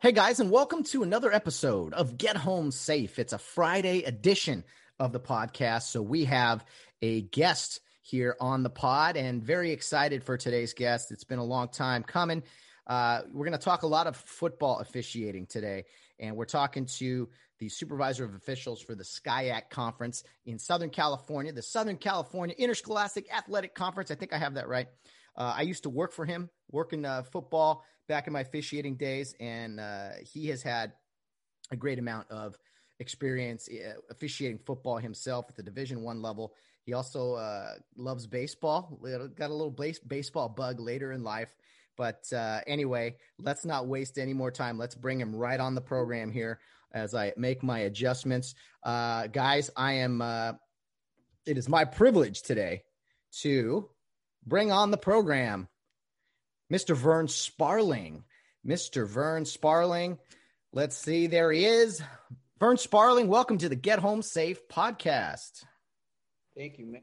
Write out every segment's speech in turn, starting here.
Hey guys, and welcome to another episode of Get Home Safe. It's a Friday edition of the podcast. So we have a guest here on the pod and very excited for today's guest. It's been a long time coming. Uh, we're going to talk a lot of football officiating today, and we're talking to the supervisor of officials for the SCIAC conference in Southern California, the Southern California Interscholastic Athletic Conference. I think I have that right. Uh, I used to work for him, working uh, football back in my officiating days, and uh, he has had a great amount of experience uh, officiating football himself at the Division One level. He also uh, loves baseball. Got a little base- baseball bug later in life. But uh, anyway, let's not waste any more time. Let's bring him right on the program here as I make my adjustments. Uh, guys, I am, uh, it is my privilege today to bring on the program Mr. Vern Sparling. Mr. Vern Sparling. Let's see, there he is. Vern Sparling, welcome to the Get Home Safe podcast. Thank you, man.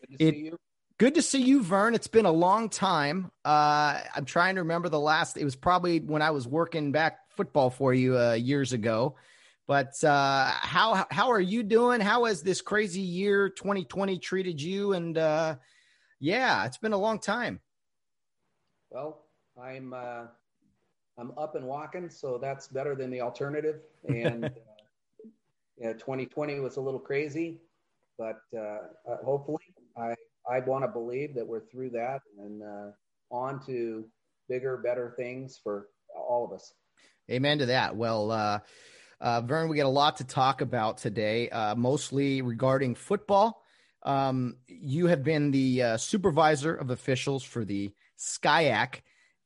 Good to it, see you. Good to see you, Vern. It's been a long time. Uh, I'm trying to remember the last. It was probably when I was working back football for you uh, years ago. But uh, how how are you doing? How has this crazy year 2020 treated you? And uh, yeah, it's been a long time. Well, I'm uh, I'm up and walking, so that's better than the alternative. And uh, yeah, 2020 was a little crazy, but uh, uh hopefully, I I want to believe that we're through that and uh, on to bigger, better things for all of us. Amen to that. Well. Uh, uh, Vern, we got a lot to talk about today, uh, mostly regarding football. Um, you have been the uh, supervisor of officials for the SCIAC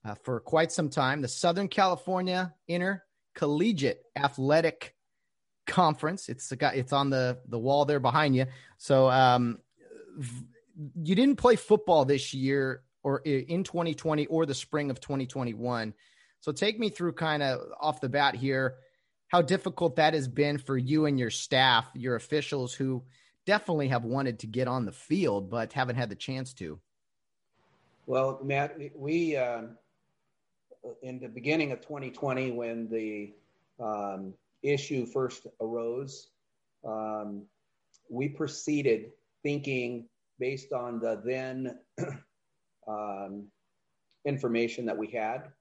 uh, for quite some time, the Southern California Intercollegiate Athletic Conference. It's it's on the the wall there behind you. So um, you didn't play football this year or in 2020 or the spring of 2021. So take me through kind of off the bat here how difficult that has been for you and your staff, your officials who definitely have wanted to get on the field but haven't had the chance to. Well, Matt, we uh, in the beginning of 2020, when the um, issue first arose, um, we proceeded thinking based on the then um, information that we had.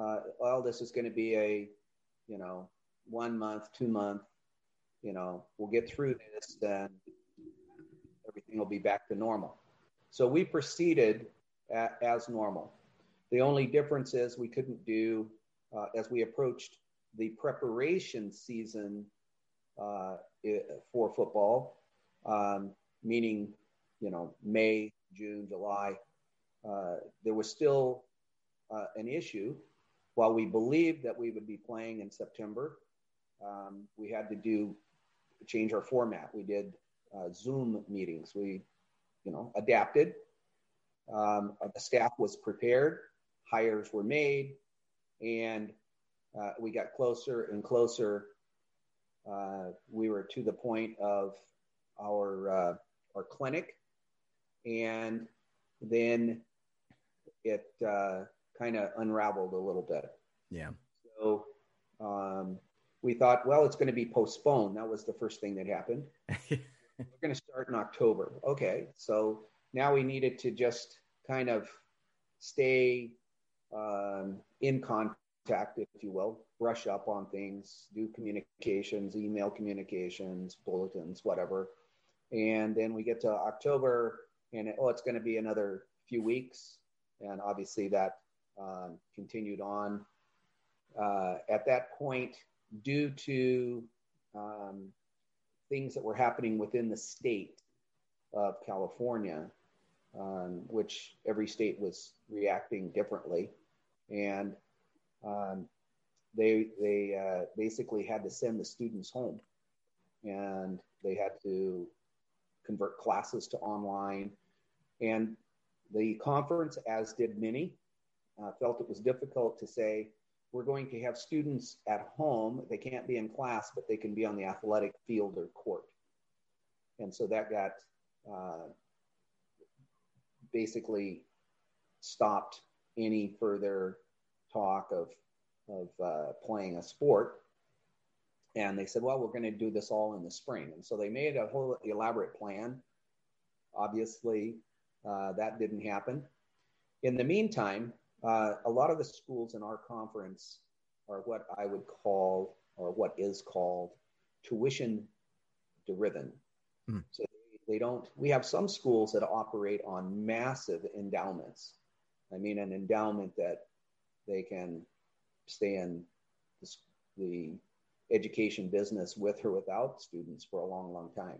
Uh, well, this is going to be a, you know, one month, two month, you know, we'll get through this, then everything will be back to normal. So we proceeded as normal. The only difference is we couldn't do, uh, as we approached the preparation season uh, for football, um, meaning, you know, May, June, July, uh, there was still uh, an issue. While we believed that we would be playing in September, um, we had to do change our format. We did uh, Zoom meetings. We, you know, adapted um, the staff was prepared, hires were made, and uh, we got closer and closer. Uh, we were to the point of our uh, our clinic, and then it uh, kind of unraveled a little bit. Yeah. So um, we thought, well, it's going to be postponed. That was the first thing that happened. We're going to start in October. Okay, so now we needed to just kind of stay um, in contact, if you will, brush up on things, do communications, email communications, bulletins, whatever. And then we get to October and it, oh, it's going to be another few weeks. And obviously that um, continued on. Uh, at that point, due to um, things that were happening within the state of California, um, which every state was reacting differently. And um, they they uh, basically had to send the students home, and they had to convert classes to online. And the conference, as did many, uh, felt it was difficult to say we're going to have students at home. They can't be in class, but they can be on the athletic field or court. And so that got uh, basically stopped any further talk of, of uh, playing a sport. And they said, well, we're going to do this all in the spring. And so they made a whole elaborate plan. Obviously, uh, that didn't happen. In the meantime, uh, a lot of the schools in our conference are what I would call, or what is called, tuition driven. Mm. So they don't, we have some schools that operate on massive endowments. I mean, an endowment that they can stay in the, education business with or without students for a long, long time.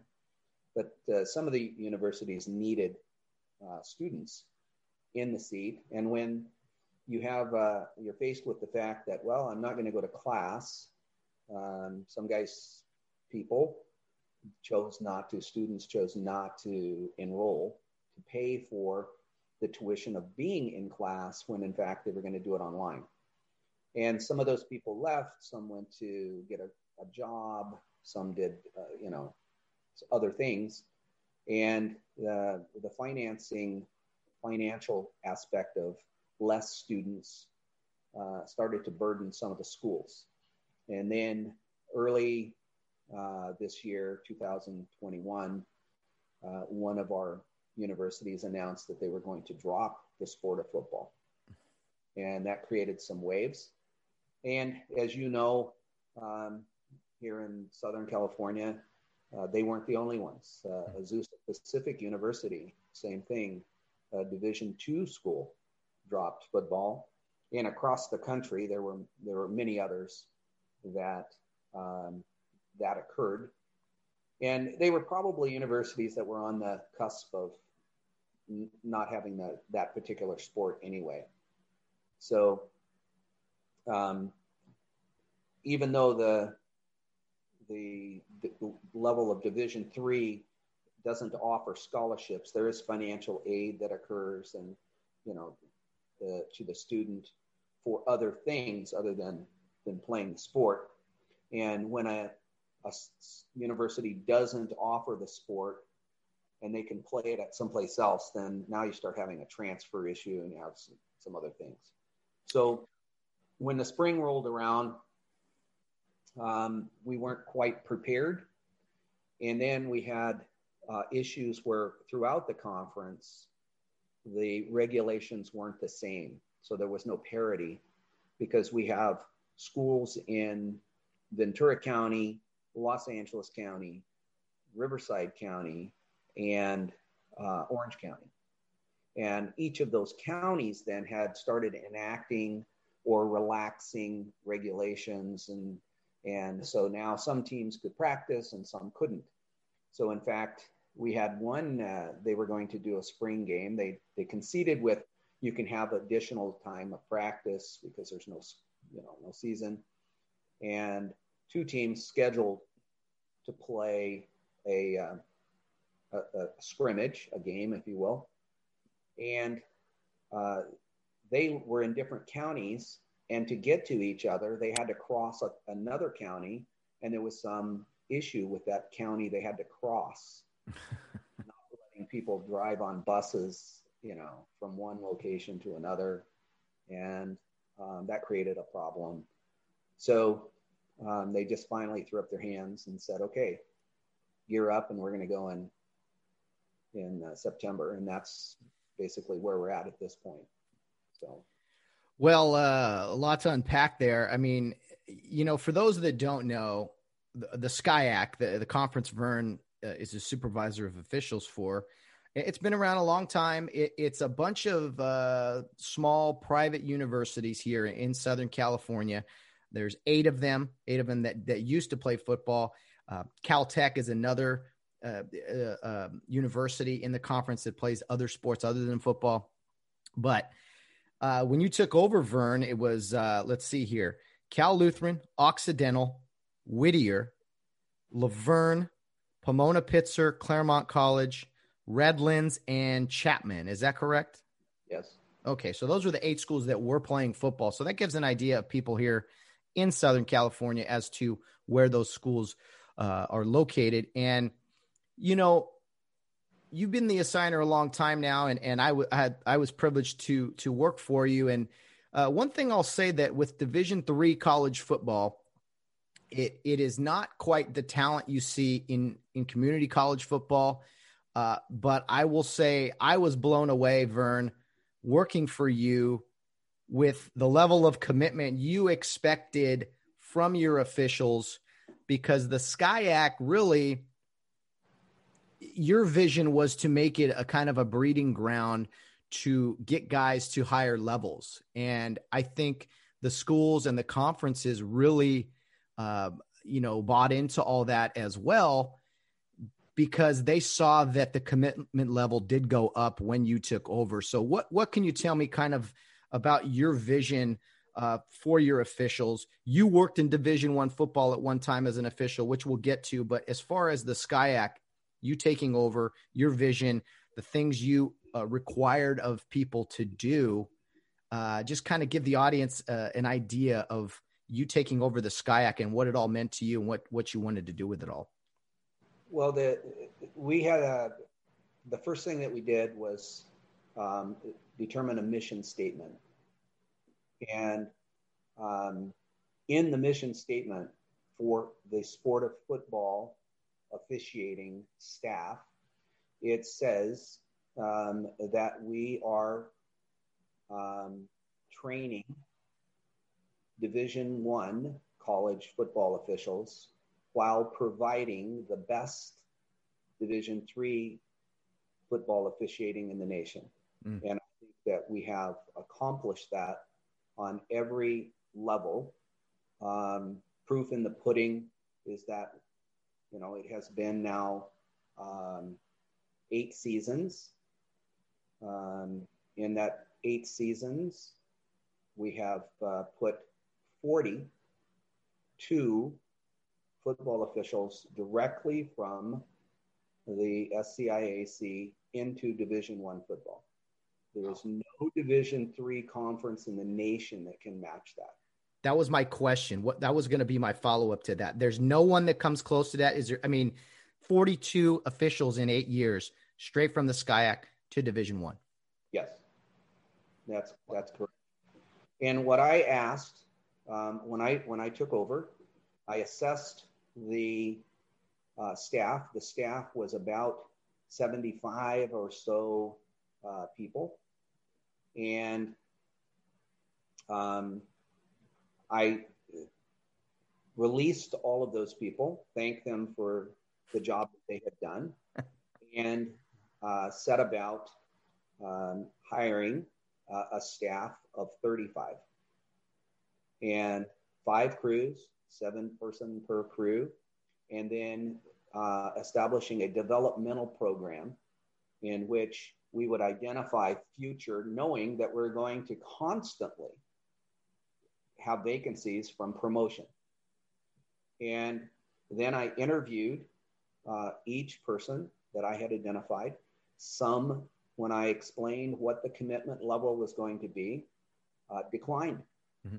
But uh, some of the universities needed uh, students in the seat. And when you have, uh, you're faced with the fact that, well, I'm not going to go to class. Um, some guys, people chose not to, students chose not to enroll to pay for the tuition of being in class when in fact they were going to do it online. And some of those people left, some went to get a, a job, some did, uh, you know, other things. And the, the financing, financial aspect of less students uh, started to burden some of the schools. And then early uh, this year, 2021, uh, one of our universities announced that they were going to drop the sport of football. And that created some waves. And as you know, um, here in Southern California, uh, they weren't the only ones. Uh, Azusa Pacific University, same thing, a Division two school dropped football. And across the country, there were there were many others that um, that occurred, and they were probably universities that were on the cusp of n- not having the, that particular sport anyway. So, um, even though the, the the level of Division three doesn't offer scholarships, there is financial aid that occurs, and you know, the, to the student for other things other than than playing the sport. And when a, a university doesn't offer the sport, and they can play it at someplace else, then now you start having a transfer issue and you have some, some other things. So when the spring rolled around, um, we weren't quite prepared. And then we had uh, issues where throughout the conference, the regulations weren't the same. So there was no parity because we have schools in Ventura County, Los Angeles County, Riverside County, and uh, Orange County. And each of those counties then had started enacting or relaxing regulations. And, and so now some teams could practice and some couldn't. So, in fact, we had one, uh, they were going to do a spring game. They, they conceded with you can have additional time of practice because there's no, you know, no season. And two teams scheduled to play a, uh, a, a, scrimmage, a game, if you will. And uh, they were in different counties, and to get to each other, they had to cross a, another county, and there was some issue with that county they had to cross. not letting people drive on buses, you know, from one location to another, and um, that created a problem. So um, they just finally threw up their hands and said, "Okay, gear up, and we're going to go in in uh, September, and that's basically where we're at at this point. So, well, uh, a lot to unpack there. I mean, you know, for those that don't know, the, the SCIAC, the, the conference Vern uh, is a supervisor of officials for. It's been around a long time. It, it's a bunch of uh, small private universities here in Southern California. There's eight of them, eight of them that, that used to play football. Uh, Caltech is another uh, uh, um, university in the conference that plays other sports other than football. But uh, when you took over Vern, it was uh, let's see here, Cal Lutheran, Occidental, Whittier, La Verne, Pomona Pitzer, Claremont College, Redlands, and Chapman. Is that correct? Yes. Okay, so those are the eight schools that were playing football. So that gives an idea of people here in Southern California as to where those schools uh, are located. And you know, you've been the assigner a long time now, and and I, w- I had I was privileged to to work for you. And uh, one thing I'll say that with Division three college football, it it is not quite the talent you see in in community college football. Uh, but I will say I was blown away, Vern, working for you with the level of commitment you expected from your officials because the SCIAC really your vision was to make it a kind of a breeding ground to get guys to higher levels. And i think the schools and the conferences really uh, you know bought into all that as well because they saw that the commitment level did go up when you took over. So what what can you tell me kind of about your vision uh, for your officials you worked in division one football at one time as an official which we'll get to but as far as the SCIAC you taking over your vision, the things you uh, required of people to do. Uh, just kind of give the audience uh, an idea of you taking over the SCIAC and what it all meant to you and what, what you wanted to do with it all. Well, the, we had a, the first thing that we did was um, determine a mission statement. And um, in the mission statement for the sport of football, officiating staff, it says um, that we are um, training Division One college football officials while providing the best Division Three football officiating in the nation. Mm. And that we have accomplished that on every level. Um, proof in the pudding is that you know, it has been now um, eight seasons. Um, in that eight seasons, we have uh, put 42 football officials directly from the SCIAC into Division One football. There is no Division Three conference in the nation that can match that. That was my question. What that was going to be my follow up to that. There's no one that comes close to that. Is there? I mean, 42 officials in eight years, straight from the SCIAC to Division One. Yes, that's that's correct. And what I asked um, when I when I took over, I assessed the uh, staff. The staff was about 75 or so uh, people, and um, I released all of those people, thanked them for the job that they had done, and uh, set about um, hiring uh, a staff of 35 and five crews, seven person per crew, and then uh, establishing a developmental program in which we would identify future, knowing that we're going to constantly have vacancies from promotion. And then I interviewed uh, each person that I had identified. Some, when I explained what the commitment level was going to be, uh, declined. Mm-hmm.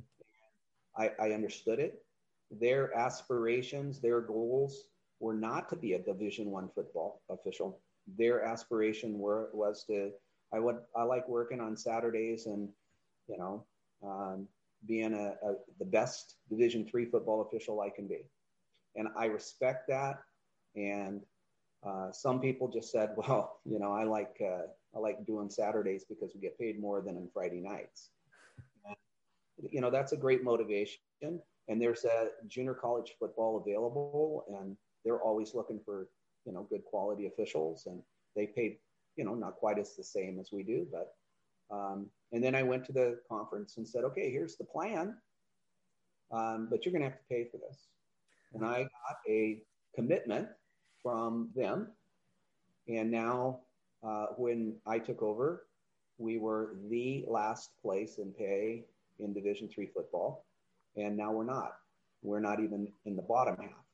I, I understood it. Their aspirations, their goals were not to be a Division One football official. Their aspiration were was to. I would. I like working on Saturdays and, you know, um, being a, a the best Division three football official I can be, and I respect that. And uh, some people just said, "Well, you know, I like uh, I like doing Saturdays because we get paid more than on Friday nights." You know, that's a great motivation. And there's a junior college football available, and they're always looking for you know good quality officials, and they paid, you know not quite as the same as we do, but um, and then I went to the conference and said, okay, here's the plan, um, but you're going to have to pay for this. And I got a commitment from them. And now, uh, when I took over, we were the last place in pay in Division three football. and now we're not. We're not even in the bottom half,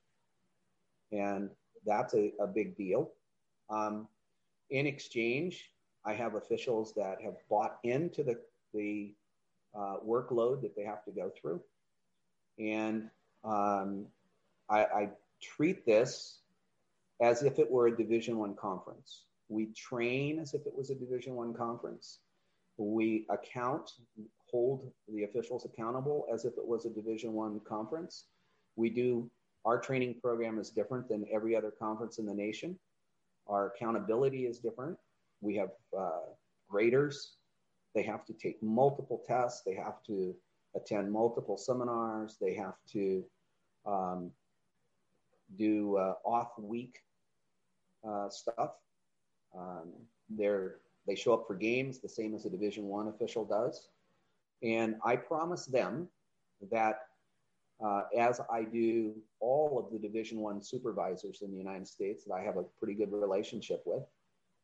and that's a, a big deal. Um, in exchange, I have officials that have bought into the the uh, workload that they have to go through, and um, I, I treat this as if it were a Division One conference. We train as if it was a Division One conference. We account, hold the officials accountable as if it was a Division One conference. We do our training program is different than every other conference in the nation. Our accountability is different. We have uh, graders. They have to take multiple tests. They have to attend multiple seminars. They have to um, do uh, off week uh, stuff. Um, they're they show up for games the same as a Division One official does, and I promise them that uh, as I do all of the Division One supervisors in the United States that I have a pretty good relationship with,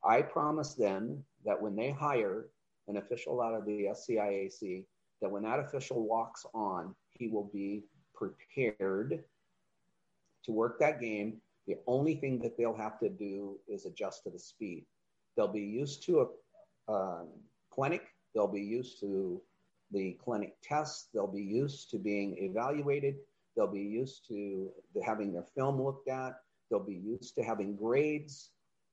I promise them that when they hire an official out of the SCIAC, that when that official walks on, he will be prepared to work that game. The only thing that they'll have to do is adjust to the speed. They'll be used to a um, clinic. They'll be used to the clinic tests. They'll be used to being evaluated. They'll be used to having their film looked at. They'll be used to having grades.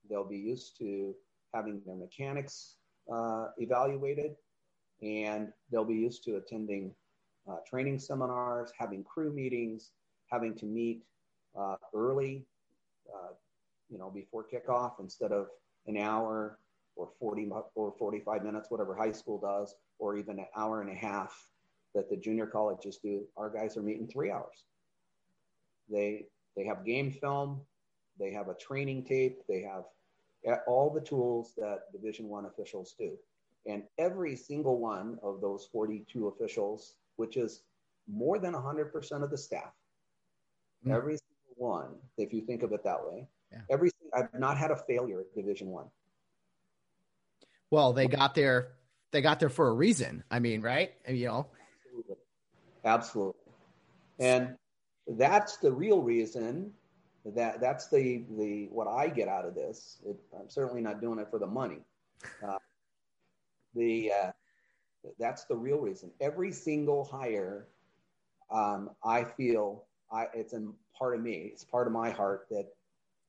They'll be used to having their mechanics uh, evaluated. And they'll be used to attending uh, training seminars, having crew meetings, having to meet uh, early, uh, you know, before kickoff instead of an hour or 40 or 45 minutes, whatever high school does, or even an hour and a half that the junior colleges do. Our guys are meeting three hours. They they have game film, they have a training tape, they have all the tools that Division One officials do, and every single one of those 42 officials, which is more than 100% of the staff, mm. every single one, if you think of it that way, yeah. every I've not had a failure at Division One. Well, they got there. They got there for a reason. I mean, right? And, you know, absolutely, absolutely, and that's the real reason. That that's the the what I get out of this. It, I'm certainly not doing it for the money. Uh, the uh, that's the real reason. Every single hire, um, I feel I it's a part of me. It's part of my heart that,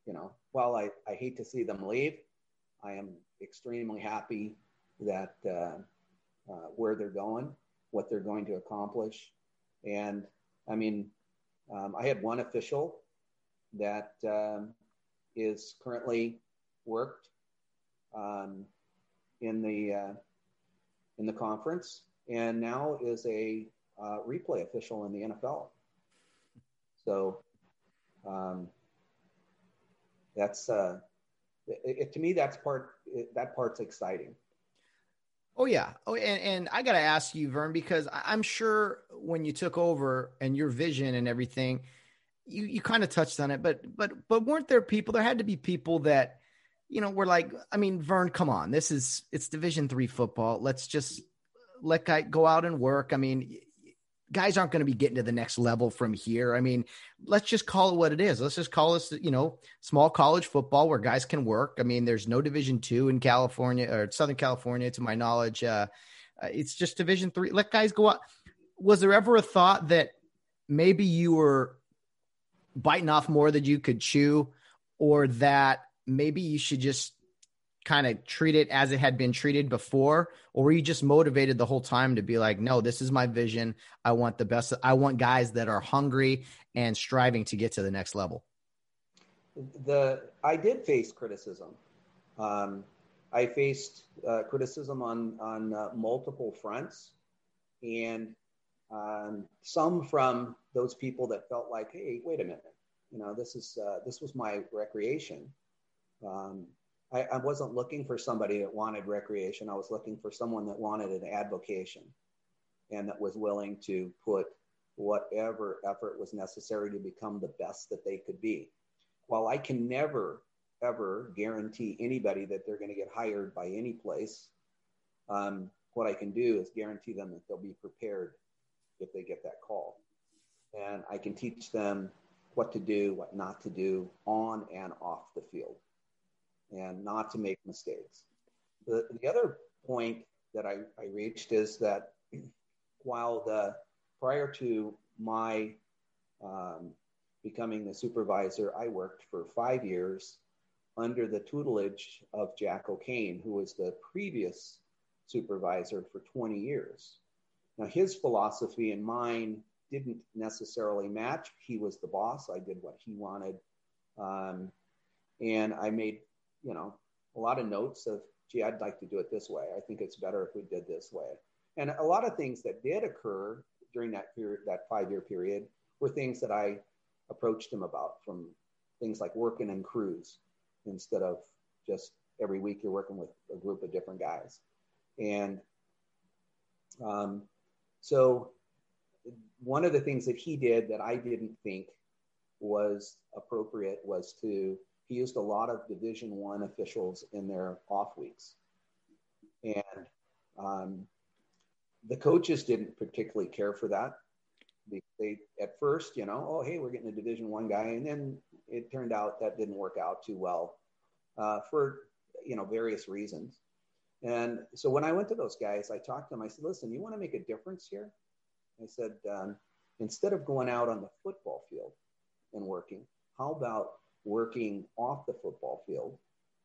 you know, while I, I hate to see them leave, I am extremely happy that uh, uh, where they're going, what they're going to accomplish. And I mean, um, I had one official that um, is currently worked um, in the uh, in the conference, and now is a uh, replay official in the NFL. So um, that's uh, it, to me that's part that part's exciting. Oh yeah. Oh, and, and I got to ask you, Vern, because I'm sure when you took over and your vision and everything, you you kind of touched on it, but but but weren't there people? There had to be people that, you know, were like, I mean, Vern, come on, this is it's Division three football. Let's just let guy go out and work. I mean, guys aren't going to be getting to the next level from here. I mean, let's just call it what it is. Let's just call this, you know, small college football where guys can work. I mean, there's no Division two in California or Southern California, to my knowledge. Uh, uh, it's just Division three. Let guys go out. Was there ever a thought that maybe you were biting off more than you could chew, or that maybe you should just kind of treat it as it had been treated before? Or were you just motivated the whole time to be like no this is my vision. I want the best i want guys that are hungry and striving to get to the next level the i did face criticism. Um, i faced uh, criticism on on uh, multiple fronts. And um, some from those people that felt like hey wait a minute. You know this is uh, this was my recreation. Um, I, I wasn't looking for somebody that wanted recreation. I was looking for someone that wanted an advocation and that was willing to put whatever effort was necessary to become the best that they could be. While I can never, ever guarantee anybody that they're going to get hired by any place, um, what I can do is guarantee them that they'll be prepared if they get that call. And I can teach them what to do, what not to do on and off the field, and not to make mistakes. The, the other point that I, I reached is that while the prior to my um, becoming the supervisor, I worked for five years under the tutelage of Jack O'Kane, who was the previous supervisor for 20 years. Now, his philosophy and mine didn't necessarily match. He was the boss. I did what he wanted. Um, and I made, you know, a lot of notes of, gee, I'd like to do it this way. I think it's better if we did this way. And a lot of things that did occur during that period, that five year period, were things that I approached him about from things like working in crews instead of just every week you're working with a group of different guys. And um, so one of the things that he did that I didn't think was appropriate was to he used a lot of division one officials in their off weeks. And um, the coaches didn't particularly care for that. They at first you know oh hey we're getting a division one guy. And then it turned out that didn't work out too well uh, for you know various reasons. And so when i went to those guys i talked to them. I said listen you want to make a difference here? I said, um, instead of going out on the football field and working, how about working off the football field?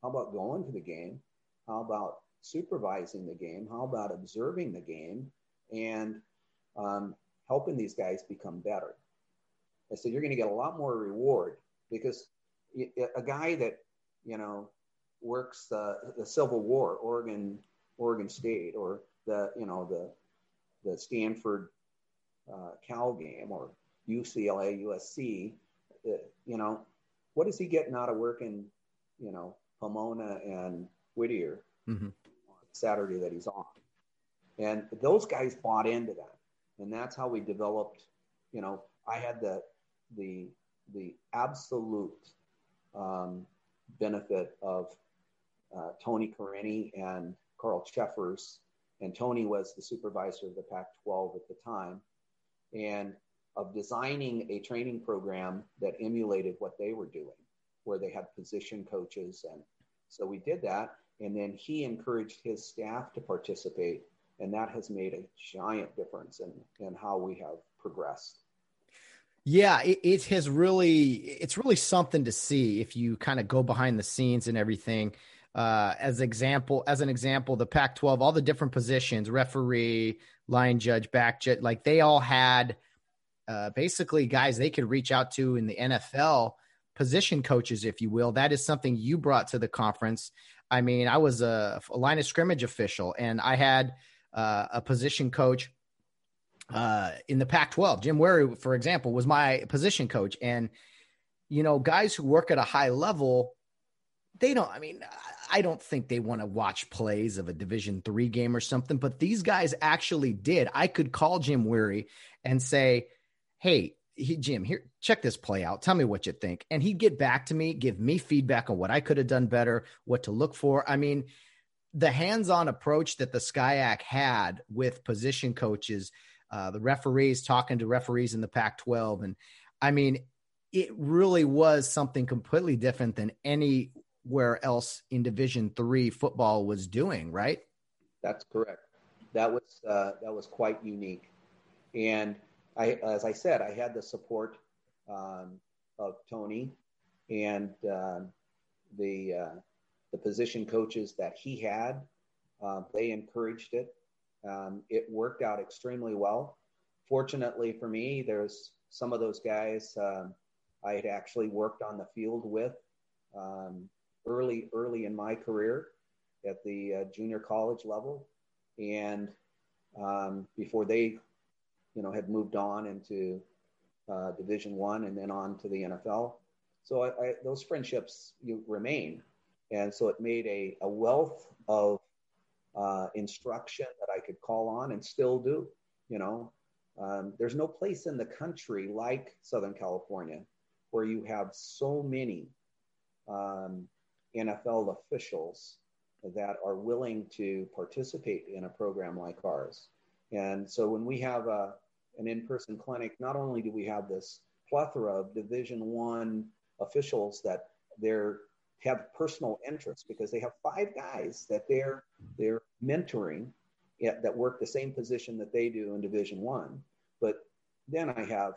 How about going to the game? How about supervising the game? How about observing the game and um, helping these guys become better? I said, you're going to get a lot more reward because a guy that, you know, works the, the Civil War, Oregon, Oregon State, or the, you know, the, the Stanford uh, Cal game or UCLA, USC, uh, you know, what is he getting out of working, you know, Pomona and Whittier mm-hmm. Saturday that he's on? And those guys bought into that. And that's how we developed, you know, I had the, the, the absolute um, benefit of uh, Tony Corrente and Carl Cheffers. And Tony was the supervisor of the Pac 12 at the time and of designing a training program that emulated what they were doing, where they had position coaches. And so we did that. And then he encouraged his staff to participate. And that has made a giant difference in, in how we have progressed. Yeah, it, it has really, it's really something to see if you kind of go behind the scenes and everything. Uh, as example, as an example, the Pac-12, all the different positions, referee, line judge, back judge, like they all had uh, basically guys they could reach out to in the NFL position coaches, if you will. That is something you brought to the conference. I mean, I was a, a line of scrimmage official, and I had uh, a position coach uh, in the Pac-12. Jim Wary, for example, was my position coach, and you know, guys who work at a high level, they don't. I mean, I don't think they want to watch plays of a Division three game or something, but these guys actually did. I could call Jim Weary and say, "Hey, he, Jim, here, check this play out. Tell me what you think," and he'd get back to me, give me feedback on what I could have done better, what to look for. I mean, the hands-on approach that the SCIAC had with position coaches, uh, the referees talking to referees in the Pac-12, and I mean, it really was something completely different than anywhere else in Division Three football was doing, right? That's correct. That was uh, that was quite unique, and I, as I said, I had the support um, of Tony and uh, the uh, the position coaches that he had. Uh, they encouraged it. Um, it worked out extremely well. Fortunately for me, there's some of those guys um, I had actually worked on the field with um, early, early in my career at the uh, junior college level, and before they, you know, had moved on into uh, Division One and then on to the NFL. So I, I, those friendships you, remain, and so it made a, a wealth of uh, instruction that I could call on and still do. You know, um, there's no place in the country like Southern California where you have so many um, NFL officials that are willing to participate in a program like ours. And so when we have a, an in-person clinic, not only do we have this plethora of Division One officials that they're have personal interests because they have five guys that they're they're mentoring that work the same position that they do in Division One. But then I have,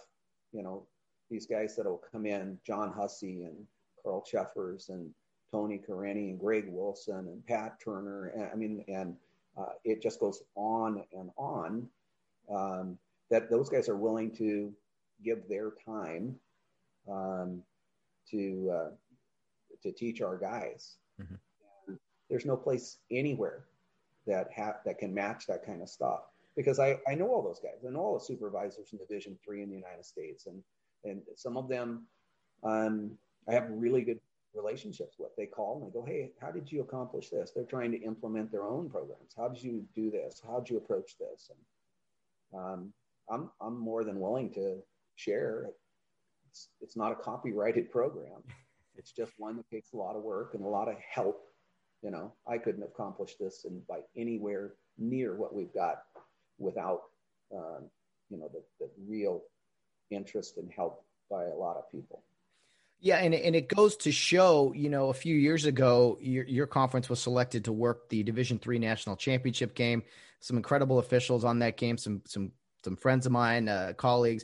you know, these guys that'll come in, John Hussey and Carl Cheffers and Tony Corrente and Greg Wilson and Pat Turner. And, I mean, and uh, it just goes on and on. Um, that those guys are willing to give their time um, to uh, to teach our guys. Mm-hmm. There's no place anywhere that have that can match that kind of stuff because I, I know all those guys. I know all the supervisors in Division Three in the United States, and and some of them um, I have really good relationships with. They call and they go, "Hey, how did you accomplish this?" They're trying to implement their own programs. How did you do this? How did you approach this? And um, I'm I'm more than willing to share. It's it's not a copyrighted program. It's just one that takes a lot of work and a lot of help. You know, I couldn't have accomplished this and by anywhere near what we've got without um, you know the, the real interest and help by a lot of people. Yeah, and and it goes to show, you know, a few years ago, your your conference was selected to work the Division Three national championship game. Some incredible officials on that game. Some some some friends of mine, uh, colleagues.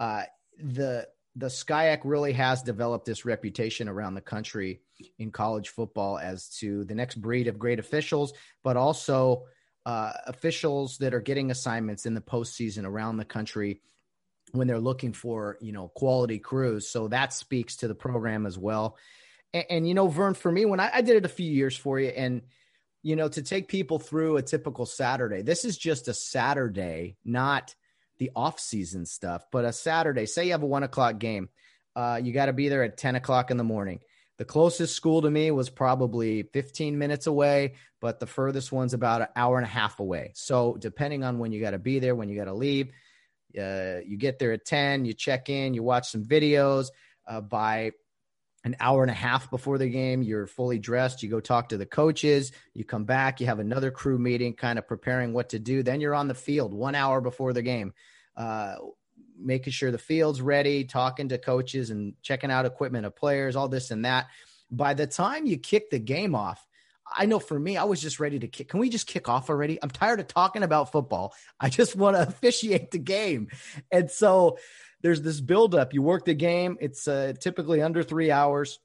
Uh, the the SCIAC really has developed this reputation around the country in college football as to the next breed of great officials, but also uh, officials that are getting assignments in the postseason around the country when they're looking for you know quality crews. So that speaks to the program as well. And, and you know, Vern, for me, when I, I did it a few years for you, and you know, to take people through a typical Saturday, this is just a Saturday, not the off season stuff, but a Saturday. Say you have a one o'clock game, uh, you got to be there at ten o'clock in the morning. The closest school to me was probably 15 minutes away, but the furthest one's about an hour and a half away. So, depending on when you got to be there, when you got to leave, uh, you get there at 10, you check in, you watch some videos. Uh, by an hour and a half before the game, you're fully dressed. You go talk to the coaches. You come back, you have another crew meeting, kind of preparing what to do. Then you're on the field one hour before the game, uh, making sure the field's ready, talking to coaches and checking out equipment of players, all this and that. By the time you kick the game off, I know for me, I was just ready to kick. Can we just kick off already? I'm tired of talking about football. I just want to officiate the game. And so there's this buildup. You work the game. It's uh, typically under three hours.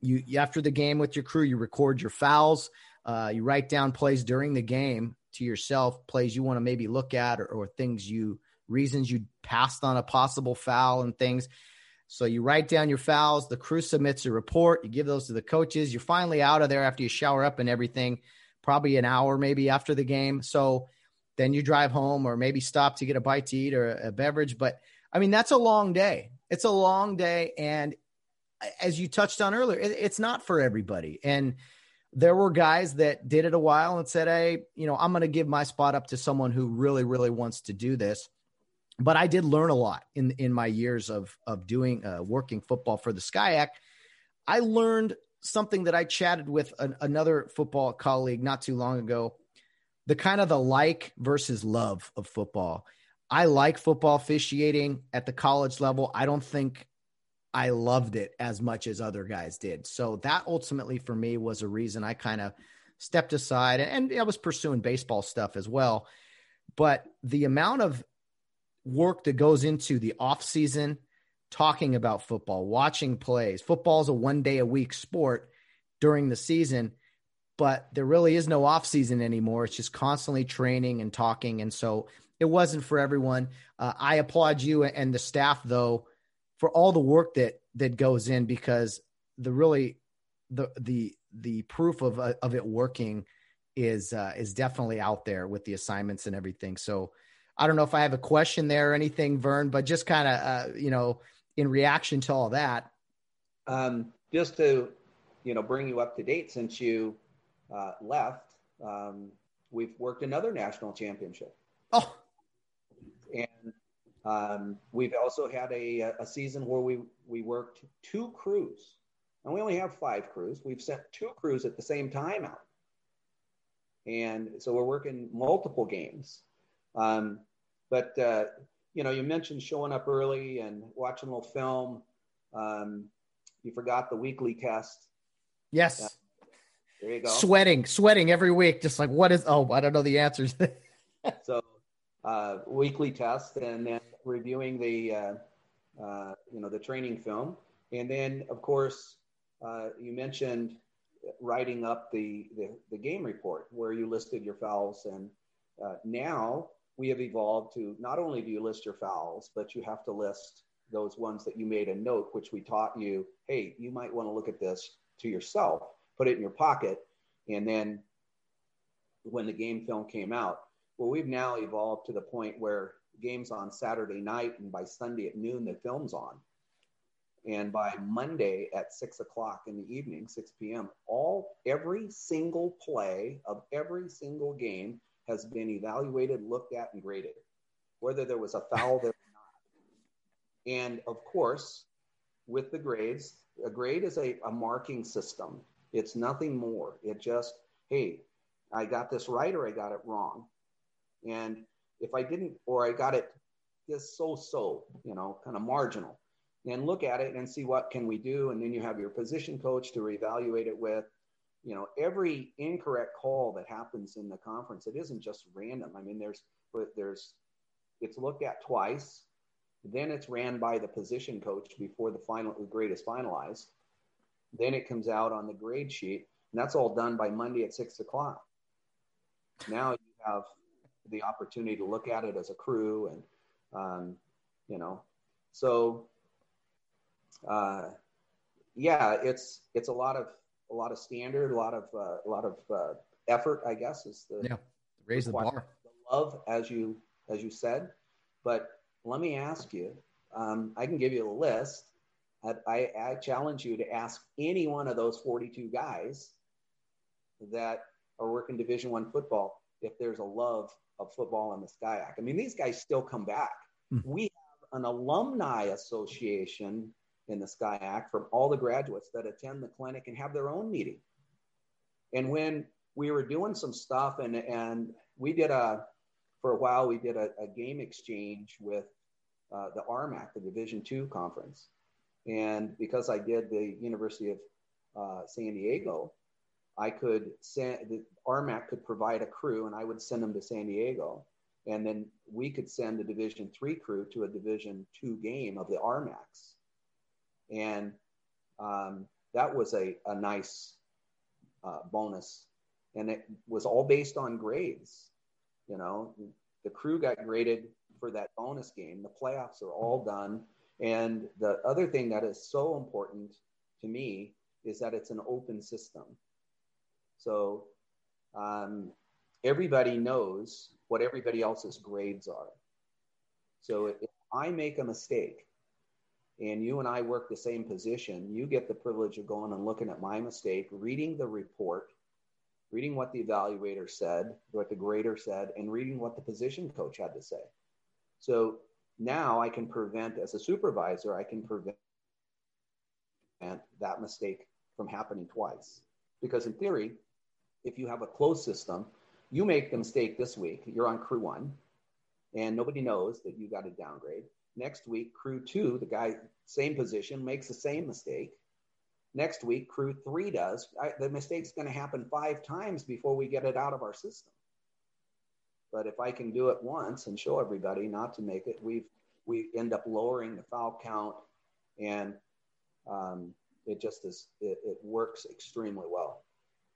You, you, after the game with your crew, you record your fouls. Uh, you write down plays during the game to yourself, plays you want to maybe look at or, or things you reasons you passed on a possible foul and things. So you write down your fouls. The crew submits a report. You give those to the coaches. You're finally out of there after you shower up and everything, probably an hour maybe after the game. So then you drive home or maybe stop to get a bite to eat or a beverage. But I mean, that's a long day. It's a long day. And as you touched on earlier, it's not for everybody. And there were guys that did it a while and said, Hey, you know, I'm going to give my spot up to someone who really, really wants to do this but I did learn a lot in in my years of of doing uh, working football for the SCIAC. I learned something that I chatted with an, another football colleague not too long ago. The kind of the like versus love of football. I like football officiating at the college level. I don't think I loved it as much as other guys did. So that ultimately for me was a reason I kind of stepped aside and, and I was pursuing baseball stuff as well. But the amount of work that goes into the off season, talking about football, watching plays. Football is a one day a week sport during the season, but there really is no off season anymore. It's just constantly training and talking. And so it wasn't for everyone. Uh, I applaud you and the staff though for all the work that that goes in because the really the the the proof of uh, of it working is uh, is definitely out there with the assignments and everything. So I don't know if I have a question there or anything, Vern, but just kind of, uh, you know, in reaction to all that. Um, just to, you know, bring you up to date since you uh, left, um, we've worked another national championship. Oh. And um, we've also had a, a season where we, we worked two crews. And we only have five crews. We've sent two crews at the same time out. And so we're working multiple games. Um, but uh, you know, you mentioned showing up early and watching a little film. Um, you forgot the weekly test. Yes. Uh, there you go. Sweating, sweating every week, just like what is? Oh, I don't know the answers. so, uh, weekly test, and then reviewing the, uh, uh, you know, the training film, and then of course, uh, you mentioned writing up the, the, the game report where you listed your fouls, and uh, now we have evolved to not only do you list your fouls, but you have to list those ones that you made a note, which we taught you. Hey, you might want to look at this to yourself, put it in your pocket, and then when the game film came out, well, we've now evolved to the point where games on Saturday night and by Sunday at noon, the film's on. And by Monday at six o'clock in the evening, 6 p.m., all every single play of every single game has been evaluated, looked at, and graded, whether there was a foul there or not. And of course, with the grades, a grade is a, a marking system. It's nothing more. It just, hey, I got this right or I got it wrong. And if I didn't, or I got it just so so, you know, kind of marginal, and look at it and see what can we do. And then you have your position coach to reevaluate it with. You know, every incorrect call that happens in the conference, it isn't just random. I mean, there's, there's, it's looked at twice. Then it's ran by the position coach before the final the grade is finalized. Then it comes out on the grade sheet, and that's all done by Monday at six o'clock. Now you have the opportunity to look at it as a crew, and um, you know, so uh, yeah, it's it's a lot of a lot of standard, a lot of uh, a lot of uh, effort, I guess, is the yeah raise the bar. The love, as you as you said, but let me ask you. Um, I can give you a list. I, I challenge you to ask any one of those 42 guys that are working Division One football if there's a love of football in the SCIAC. I mean, these guys still come back. Mm. We have an alumni association in the SCIAC from all the graduates that attend the clinic and have their own meeting. And when we were doing some stuff and, and we did a, for a while, we did a, a game exchange with uh, the RMAC, the Division two conference. And because I did the University of uh, San Diego, I could send the RMAC could provide a crew and I would send them to San Diego. And then we could send the Division three crew to a Division two game of the RMACs. And um, that was a, a nice uh, bonus. And it was all based on grades. You know, the crew got graded for that bonus game. The playoffs are all done. And the other thing that is so important to me is that it's an open system. So um, everybody knows what everybody else's grades are. So if I make a mistake, and you and I work the same position, you get the privilege of going and looking at my mistake, reading the report, reading what the evaluator said, what the grader said, and reading what the position coach had to say. So now I can prevent, as a supervisor, I can prevent that mistake from happening twice. Because in theory, if you have a closed system, you make the mistake this week, you're on crew one, and nobody knows that you got a downgrade Next week, crew two, the guy, same position, makes the same mistake. Next week, crew three does. I, the mistake's going to happen five times before we get it out of our system. But if I can do it once and show everybody not to make it, we we end up lowering the foul count, and um, it just is it, it works extremely well.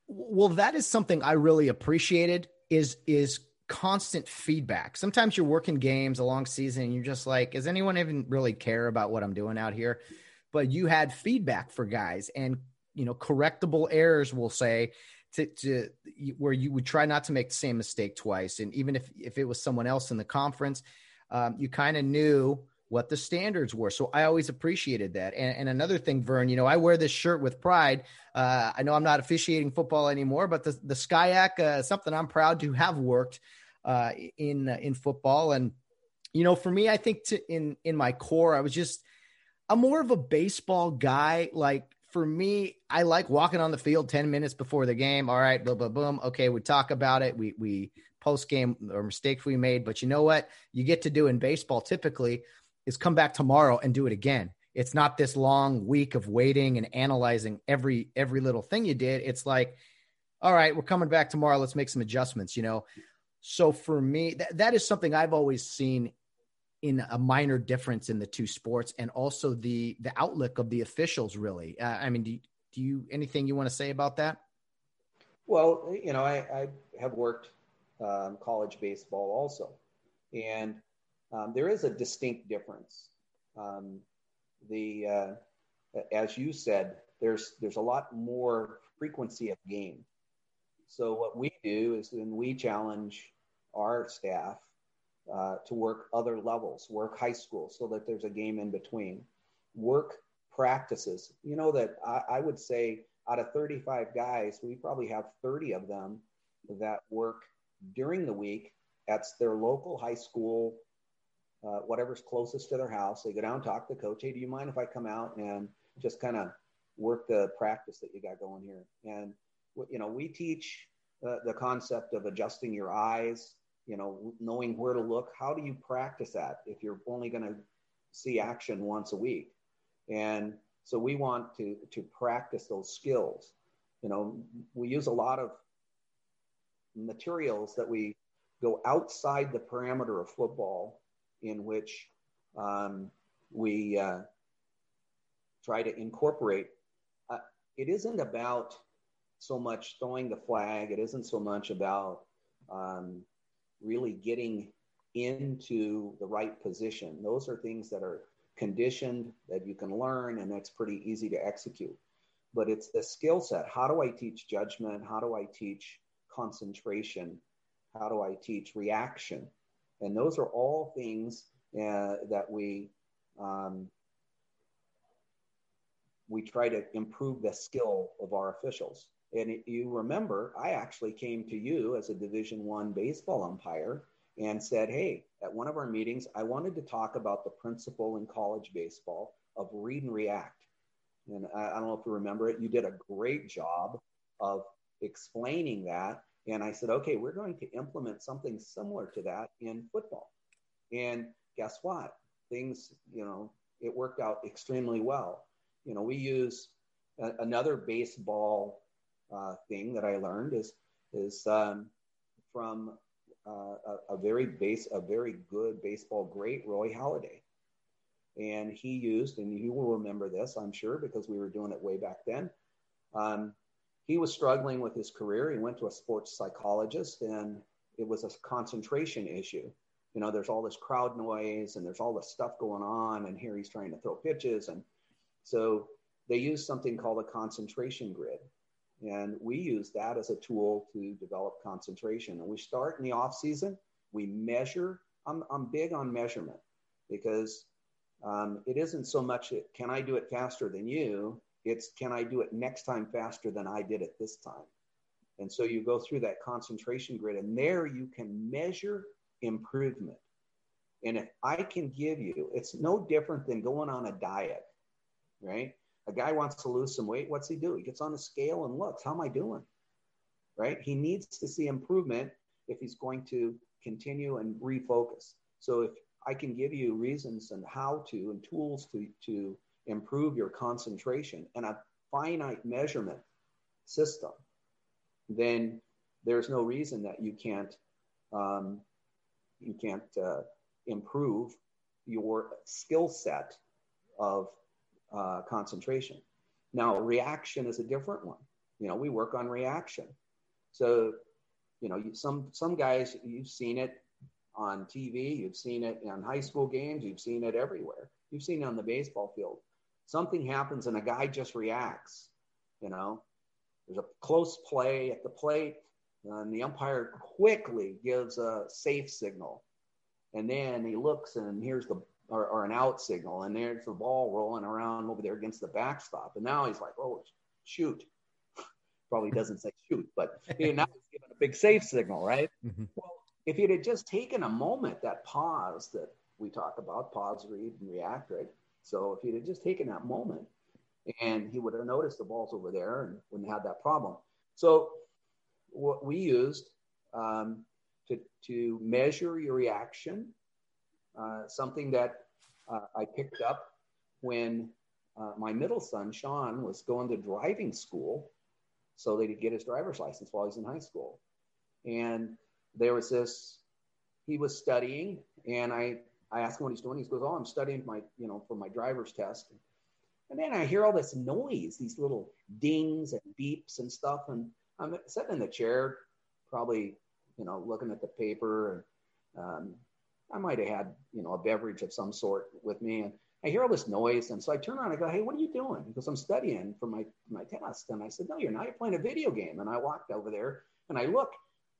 Well, that is something I really appreciated. Is is constant feedback. Sometimes you're working games a long season and you're just like, does anyone even really care about what I'm doing out here? But you had feedback for guys and, you know, correctable errors, we'll say, to, to where you would try not to make the same mistake twice. And even if, if it was someone else in the conference, um, you kind of knew what the standards were. So I always appreciated that. And, and, another thing, Vern, you know, I wear this shirt with pride. Uh, I know I'm not officiating football anymore, but the, the SCIAC, uh, something I'm proud to have worked uh, in in football. And you know, for me, I think to, in in my core, I was just I'm more of a baseball guy. Like for me, I like walking on the field 10 minutes before the game. All right, boom, boom, boom. Okay, we talk about it. We we post game or mistakes we made. But you know what? You get to do in baseball typically is come back tomorrow and do it again. It's not this long week of waiting and analyzing every every little thing you did. It's like, all right, we're coming back tomorrow. Let's make some adjustments, you know. So for me, that, that is something I've always seen in a minor difference in the two sports and also the the outlook of the officials really uh, i mean do you, do you anything you want to say about that well you know i, I have worked um, college baseball also and um, there is a distinct difference um, the uh, as you said there's there's a lot more frequency of game so what we do is then we challenge our staff uh, to work other levels, work high school so that there's a game in between, work practices. You know, that I, I would say out of 35 guys, we probably have 30 of them that work during the week at their local high school, uh, whatever's closest to their house. They go down, talk to the coach. Hey, do you mind if I come out and just kind of work the practice that you got going here? And you know, we teach uh, the concept of adjusting your eyes, you know, knowing where to look. How do you practice that if you're only going to see action once a week? And so we want to to practice those skills. You know, we use a lot of materials that we go outside the parameter of football, in which um, we uh, try to incorporate. Uh, it isn't about so much throwing the flag. It isn't so much about um, really getting into the right position. Those are things that are conditioned that you can learn and that's pretty easy to execute. But it's the skill set. How do I teach judgment? How do I teach concentration? How do I teach reaction? And those are all things uh, that we um, we try to improve the skill of our officials. And you remember, I actually came to you as a Division One baseball umpire and said, "Hey, at one of our meetings, I wanted to talk about the principle in college baseball of read and react." And I, I don't know if you remember it. You did a great job of explaining that. And I said, "Okay, we're going to implement something similar to that in football." And guess what? Things, you know, it worked out extremely well. You know, we use a, another baseball uh, thing that I learned is is um, from uh, a, a, very base, a very good baseball great, Roy Halladay, and he used, and you will remember this, I'm sure, because we were doing it way back then. Um, he was struggling with his career. He went to a sports psychologist, and it was a concentration issue. You know, there's all this crowd noise, and there's all this stuff going on, and here he's trying to throw pitches, and so they use something called a concentration grid and we use that as a tool to develop concentration. And we start in the off season. We measure. I'm, I'm big on measurement because um, it isn't so much can I do it faster than you? It's can I do it next time faster than I did it this time? And so you go through that concentration grid, and there you can measure improvement. And if I can give you, it's no different than going on a diet, right? A guy wants to lose some weight. What's he do? He gets on a scale and looks. How am I doing? Right? He needs to see improvement if he's going to continue and refocus. So if I can give you reasons and how to and tools to, to improve your concentration and a finite measurement system, then there's no reason that you can't um, you can't uh, improve your skill set of uh, concentration. Now, reaction is a different one. You know, we work on reaction. So, you know, some some guys you've seen it on TV, you've seen it in high school games, you've seen it everywhere. You've seen it on the baseball field. Something happens and a guy just reacts. You know, there's a close play at the plate, and the umpire quickly gives a safe signal. And then he looks and here's the or, or, an out signal, and there's the ball rolling around over there against the backstop. And now he's like, oh, shoot. Probably doesn't say shoot, but you know, now he's giving a big safe signal, right? Mm-hmm. Well, if he had just taken a moment, that pause that we talk about, pause, read, and react, right? So if he had just taken that moment and he would have noticed the balls over there and wouldn't have that problem. So what we used um, to, to measure your reaction, uh, something that uh, I picked up when uh, my middle son, Sean, was going to driving school so he'd get his driver's license while he's in high school. And there was this, he was studying, and I, I ask him what he's doing. He goes, Oh, I'm studying my, you know, for my driver's test. And then I hear all this noise, these little dings and beeps and stuff. And I'm sitting in the chair, probably, you know, looking at the paper. And um, I might have had, you know, a beverage of some sort with me. And I hear all this noise. And so I turn around and I go, Hey, what are you doing? Because I'm studying for my, my test. And I said, No, you're not. You're playing a video game. And I walked over there and I look,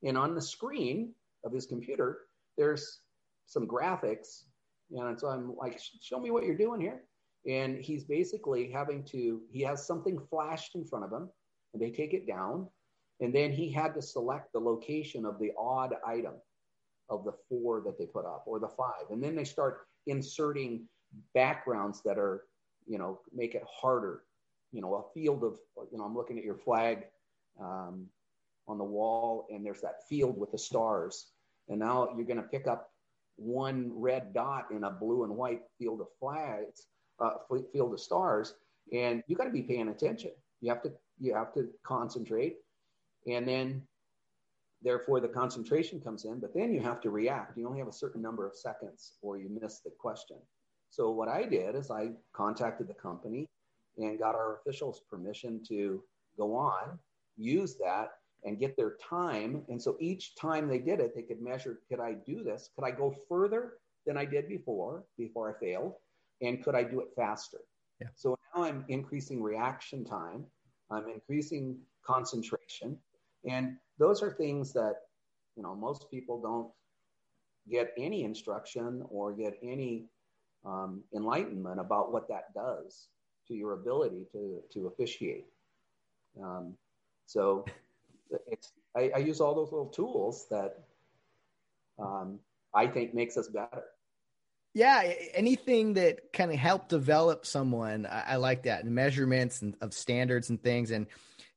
and on the screen of his computer, there's some graphics. And so I'm like, Show me what you're doing here. And he's basically having to, he has something flashed in front of him, and they take it down. And then he had to select the location of the odd item of the four that they put up or the five. And then they start inserting backgrounds that are, you know, make it harder. You know, a field of, you know, I'm looking at your flag um, on the wall, and there's that field with the stars. And now you're going to pick up one red dot in a blue and white field of flags, uh, field of stars, and you got to be paying attention. You have to you have to concentrate, and then therefore the concentration comes in. But then you have to react. You only have a certain number of seconds, or you miss the question. So what I did is I contacted the company and got our officials permission to go on, use that, and get their time. And so each time they did it, they could measure could I do this? Could I go further than I did before, before I failed? And could I do it faster? Yeah. So now I'm increasing reaction time, I'm increasing concentration. And those are things that, you know, most people don't get any instruction or get any um, enlightenment about what that does to your ability to, to officiate. Um, so it's, I, I, use all those little tools that um, I think makes us better. Yeah, anything that kind of help develop someone, I, I like that. And measurements and of standards and things. And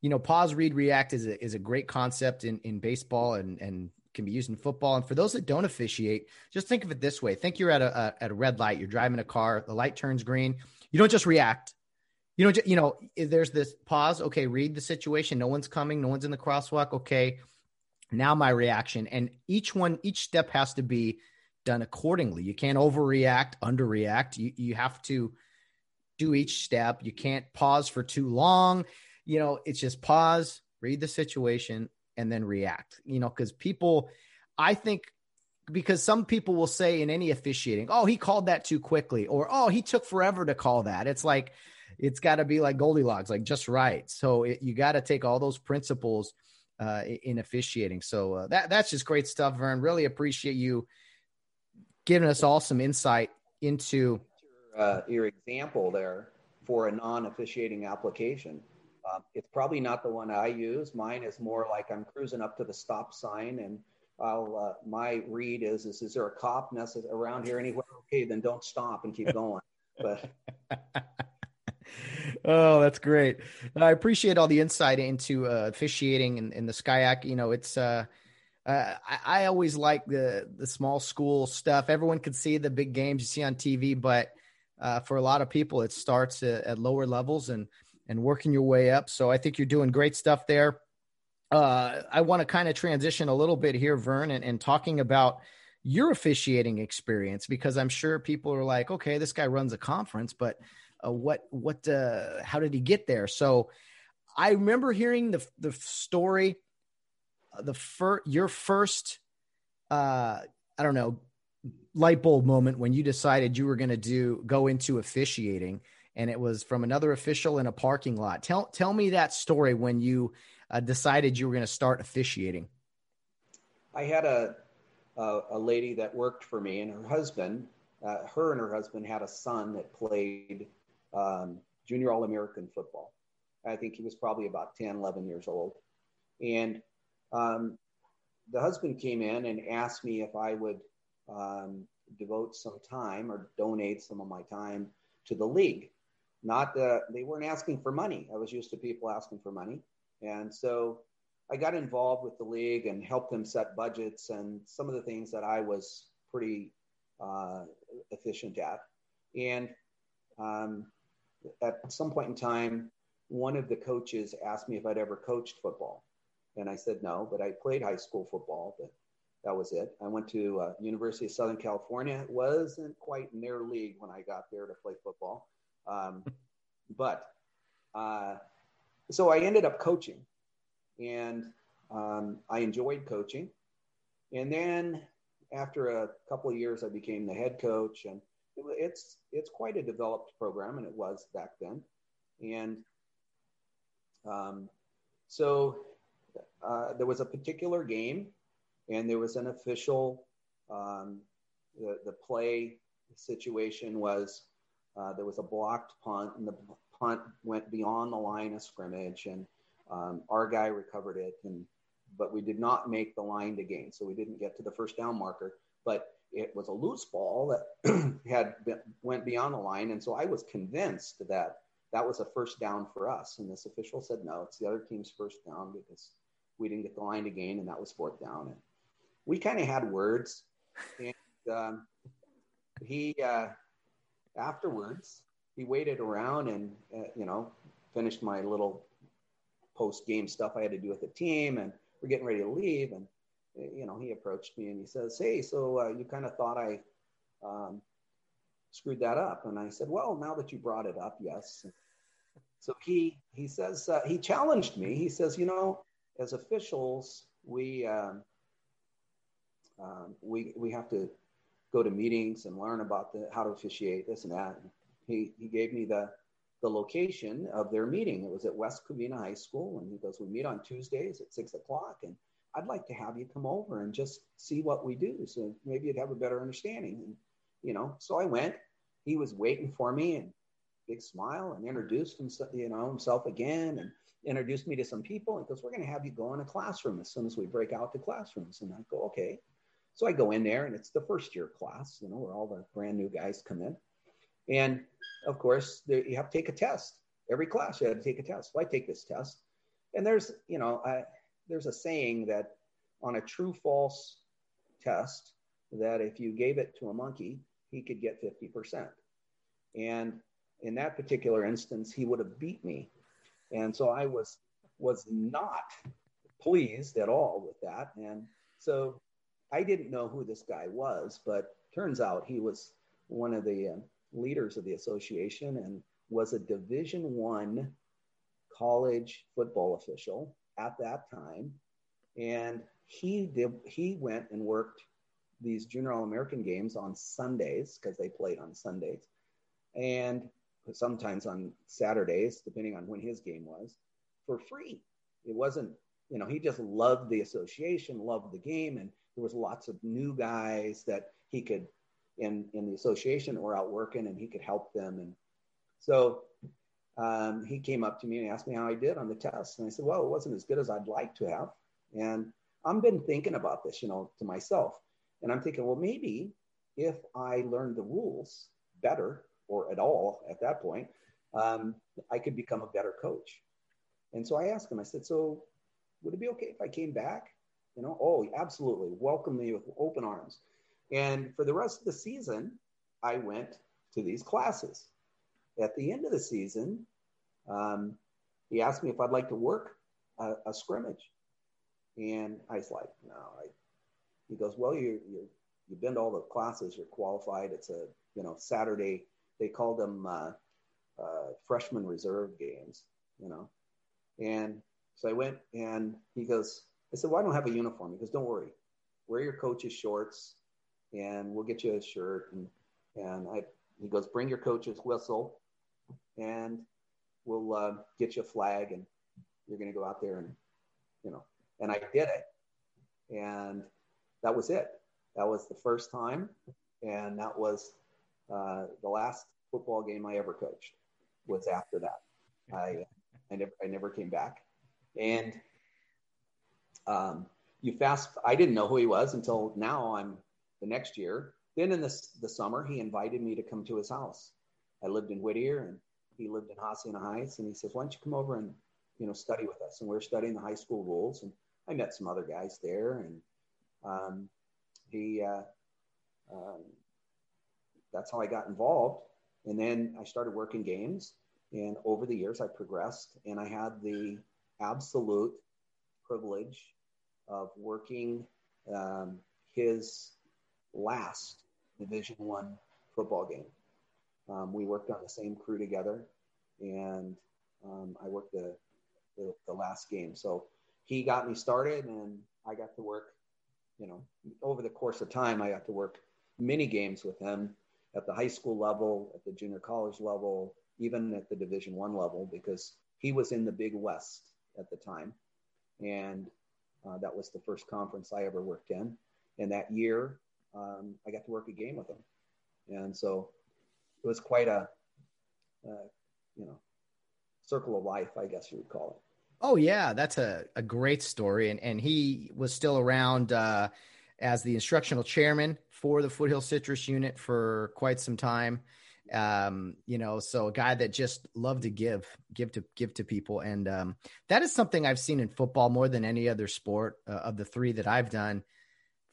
you know, pause, read, react is a, is a great concept in, in baseball and, and can be used in football. And for those that don't officiate, just think of it this way: think you're at a, a at a red light, you're driving a car, the light turns green. You don't just react. You don't, you know, there's this pause. Okay, read the situation. No one's coming. No one's in the crosswalk. Okay, now my reaction, and each one, each step has to be done accordingly. You can't overreact, underreact. You you have to do each step. You can't pause for too long. You know, it's just pause, read the situation, and then react. You know, because people, I think, because some people will say in any officiating, "Oh, he called that too quickly," or "Oh, he took forever to call that." It's like it's got to be like Goldilocks, like just right. So it, you got to take all those principles uh, in officiating. So uh, that that's just great stuff, Vern. Really appreciate you giving us all some insight into uh, your example there for a non-officiating application. Um, it's probably not the one I use. Mine is more like I'm cruising up to the stop sign, and I'll uh, my read is, is is there a cop necess- around here anywhere? Okay, then don't stop and keep going. But oh, that's great. I appreciate all the insight into uh, officiating in, in the SCIAC. You know, it's uh, uh, I, I, always like the the small school stuff. Everyone can see the big games you see on TV, but uh, for a lot of people, it starts at, at, lower levels and and working your way up. So I think you're doing great stuff there. Uh, I want to kind of transition a little bit here, Vern, and, and talking about your officiating experience because I'm sure people are like, okay, this guy runs a conference, but uh, what what uh, how did he get there? So I remember hearing the the story the first your first uh i don't know light bulb moment when you decided you were going to do go into officiating and it was from another official in a parking lot tell tell me that story when you uh, decided you were going to start officiating i had a, a, a lady that worked for me and her husband uh, her and her husband had a son that played um, junior all-american football i think he was probably about 10 11 years old and um, the husband came in and asked me if I would um, devote some time or donate some of my time to the league. not uh, they weren't asking for money. I was used to people asking for money, and so I got involved with the league and helped them set budgets and some of the things that I was pretty uh, efficient at. And um, at some point in time, one of the coaches asked me if I'd ever coached football, and I said no, but I played high school football, but that was it. I went to uh, University of Southern California. It wasn't quite in their league when I got there to play football, um, but uh, so I ended up coaching, and um, I enjoyed coaching. And then after a couple of years, I became the head coach, and it's it's quite a developed program, and it was back then. And um, so uh, there was a particular game, and there was an official. Um, the the play situation was uh, there was a blocked punt, and the punt went beyond the line of scrimmage, and um, our guy recovered it, and but we did not make the line to gain, so we didn't get to the first down marker. But it was a loose ball that had been, went beyond the line, and so I was convinced that that was a first down for us. And this official said no, it's the other team's first down because we didn't get the line to gain, and that was fourth down. And we kind of had words, and um, he uh, afterwards he waited around and uh, you know finished my little post game stuff I had to do with the team, and we're getting ready to leave, and you know he approached me and he says, "Hey, so uh, you kind of thought I um, screwed that up?" And I said, "Well, now that you brought it up, yes." So he he says uh, he challenged me. He says, "You know, as officials, we um, um, we we have to go to meetings and learn about the how to officiate this and that." And he he gave me the the location of their meeting. It was at West Covina High School, and he goes, "We meet on Tuesdays at six o'clock, and I'd like to have you come over and just see what we do, so maybe you'd have a better understanding." And you know, so I went. He was waiting for me, and big smile, and introduced himself, you know, himself again, and introduced me to some people. And goes, "We're going to have you go in a classroom as soon as we break out the classrooms." And I go, "Okay." So I go in there, and it's the first year class, you know, where all the brand new guys come in. And of course, you have to take a test. Every class, you have to take a test. Well, I take this test. And there's, you know, I, there's a saying that on a true false test, that if you gave it to a monkey, he could get 50%. And in that particular instance, he would have beat me. And so I was was not pleased at all with that. And so I didn't know who this guy was, but turns out he was one of the uh, leaders of the association and was a division one college football official at that time and he did he went and worked these junior all american games on sundays because they played on sundays and sometimes on saturdays depending on when his game was for free it wasn't you know he just loved the association loved the game and there was lots of new guys that he could in in the association or out working, and he could help them. And so um, he came up to me and asked me how I did on the test, and I said, "Well, it wasn't as good as I'd like to have." And I've been thinking about this, you know, to myself, and I'm thinking, well, maybe if I learned the rules better or at all at that point, um, I could become a better coach. And so I asked him, I said, so would it be okay if I came back? You know, oh, absolutely. Welcome me with open arms. And for the rest of the season, I went to these classes. At the end of the season, um, he asked me if I'd like to work a, a scrimmage. And I was like, no. I, he goes, well, you you you've been to all the classes. You're qualified. It's a you know Saturday. They call them uh, uh, freshman reserve games. You know, and so I went, and he goes, I said, well, I don't have a uniform. He goes, don't worry, wear your coach's shorts and we'll get you a shirt. And, and I, he goes, bring your coach's whistle and we'll uh, get you a flag and you're going to go out there and, you know, and I did it. And that was it. That was the first time. And that was uh, the last football game I ever coached was after that. I, I never, I never came back. And um, you fast, I didn't know who he was until now I'm the next year. Then in the, the summer, he invited me to come to his house. I lived in Whittier and he lived in Hacienda Heights, and he says, "Why don't you come over and you know study with us?" And we are studying the high school rules, and I met some other guys there, and um, he uh, um, that's how I got involved. And then I started working games, and over the years I progressed, and I had the absolute privilege of working um, his last Division One football game. Um, we worked on the same crew together, and um, I worked the, the, the last game. So he got me started, and I got to work. You know, over the course of time, I got to work many games with him at the high school level, at the junior college level, even at the Division One level, because he was in the Big West at the time, and uh, that was the first conference I ever worked in. And that year, um, I got to work a game with him, and so it was quite a, uh, you know, circle of life, I guess you would call it. Oh yeah, that's a, a great story, and and he was still around uh, as the instructional chairman for the Foothill Citrus unit for quite some time. Um, you know, so a guy that just loved to give, give to give to people, and um, that is something I've seen in football more than any other sport uh, of the three that I've done.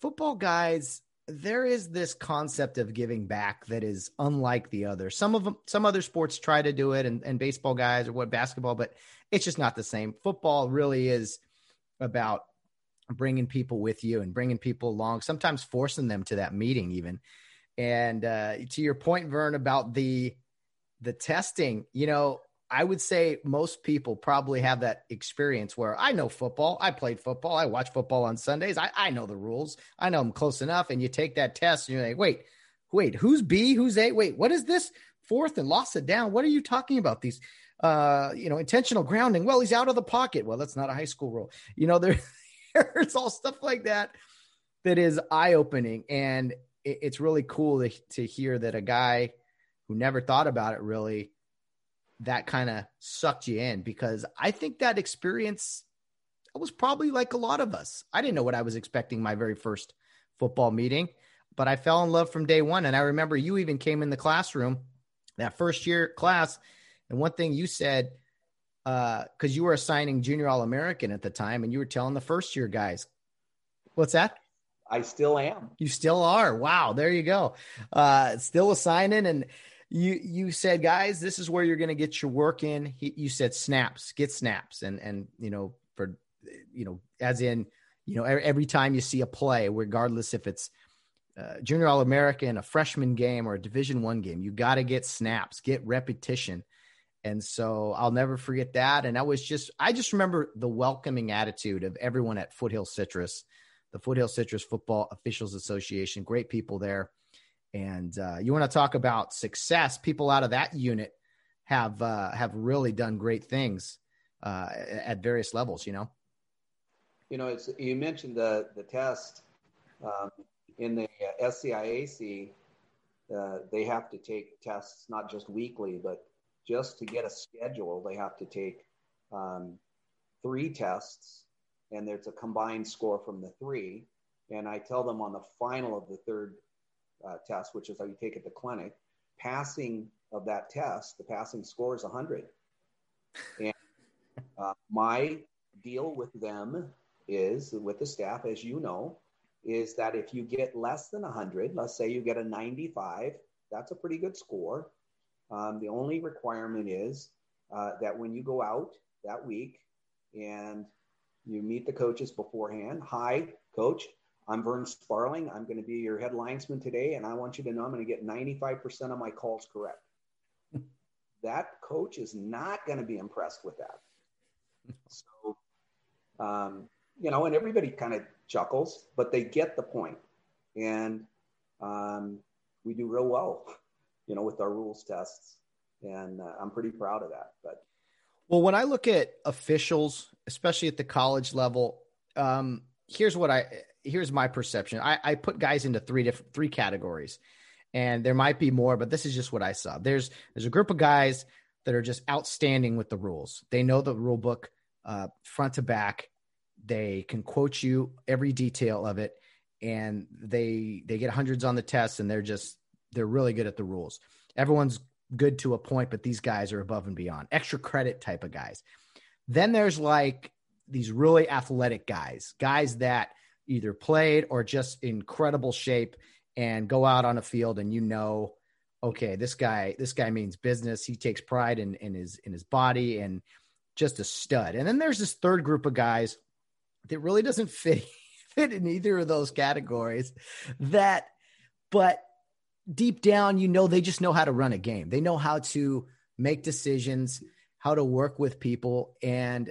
Football guys there is this concept of giving back that is unlike the other. Some of them, some other sports try to do it, and, and baseball guys or what basketball, but it's just not the same. Football really is about bringing people with you and bringing people along, sometimes forcing them to that meeting, even. And uh, to your point, Vern, about the the testing, you know, I would say most people probably have that experience where I know football. I played football. I watch football on Sundays. I, I know the rules. I know them close enough. And you take that test and you're like, wait, wait, who's B? Who's A? Wait, what is this? Fourth and lost it down. What are you talking about? These, uh, you know, intentional grounding. Well, he's out of the pocket. Well, that's not a high school rule. You know, there, there's all stuff like that that is eye opening. And it, it's really cool to, to hear that a guy who never thought about it really that kind of sucked you in because I think that experience was probably like a lot of us. I didn't know what I was expecting my very first football meeting, but I fell in love from day one. And I remember you even came in the classroom that first year class. And one thing you said, because uh, you were assigning junior All American at the time, and you were telling the first year guys, what's that? I still am. You still are. Wow. There you go. Uh, still assigning. And you you said guys this is where you're going to get your work in. He, you said snaps get snaps. And and you know for you know as in you know every time you see a play regardless if it's uh, junior all american a freshman game or a division one game you got to get snaps get repetition. And so i'll never forget that. And i was just i just remember the welcoming attitude of everyone at foothill citrus the foothill citrus football officials association great people there and uh, you want to talk about success? People out of that unit have uh, have really done great things uh, at various levels. You know. You know, it's you mentioned the the test um, in the SCIAC. Uh, they have to take tests not just weekly, but just to get a schedule, they have to take um, three tests, and there's a combined score from the three. And I tell them on the final of the third uh, test, which is how you take at the clinic, passing of that test, the passing score is 100. And uh, my deal with them is, with the staff, as you know, is that if you get less than 100, let's say you get a 95, that's a pretty good score. Um, the only requirement is uh, that when you go out that week and you meet the coaches beforehand, hi, coach, I'm Vern Sparling. I'm going to be your head linesman today, and I want you to know I'm going to get 95% of my calls correct. that coach is not going to be impressed with that. So, um, you know, and everybody kind of chuckles, but they get the point. And um, we do real well, you know, with our rules tests. And uh, I'm pretty proud of that. But well, when I look at officials, especially at the college level, um, here's what I here's my perception. I, I put guys into three different three categories, and there might be more, but this is just what I saw. There's there's a group of guys that are just outstanding with the rules. They know the rule book uh, front to back. They can quote you every detail of it, and they they get hundreds on the test, and they're just they're really good at the rules. Everyone's good to a point, but these guys are above and beyond, extra credit type of guys. Then there's like these really athletic guys, guys that either played or just incredible shape and go out on a field and you know, okay, this guy, this guy means business. He takes pride in, in his in his body and just a stud. And then there's this third group of guys that really doesn't fit fit in either of those categories that but deep down you know they just know how to run a game they know how to make decisions how to work with people and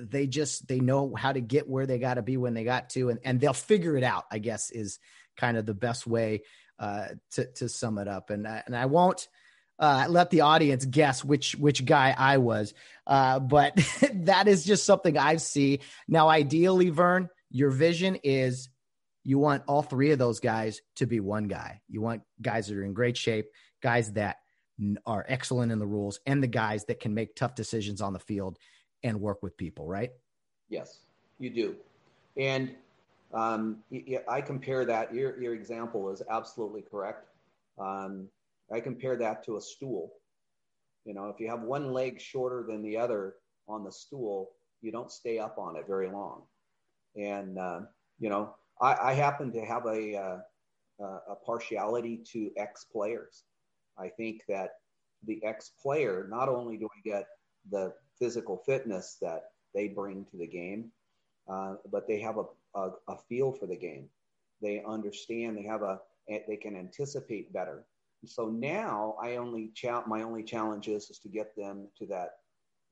they just they know how to get where they got to be when they got to and, and they'll figure it out i guess is kind of the best way uh, to, to sum it up and, and i won't uh, let the audience guess which which guy I was. Uh, but that is just something I see now. Ideally, Vern, your vision is you want all three of those guys to be one guy. You want guys that are in great shape, guys that are excellent in the rules, and the guys that can make tough decisions on the field and work with people. Right? Yes, you do. And um, I compare that. Your your example is absolutely correct. Um, I compare that to a stool. You know, if you have one leg shorter than the other on the stool, you don't stay up on it very long. And, uh, you know, I, I, happen to have a, uh, a partiality to ex players. I think that the ex player, not only do I get the physical fitness that they bring to the game, uh, but they have a, a, a, feel for the game. They understand, they have a, they can anticipate better. So now I only cha- my only challenge is, is to get them to that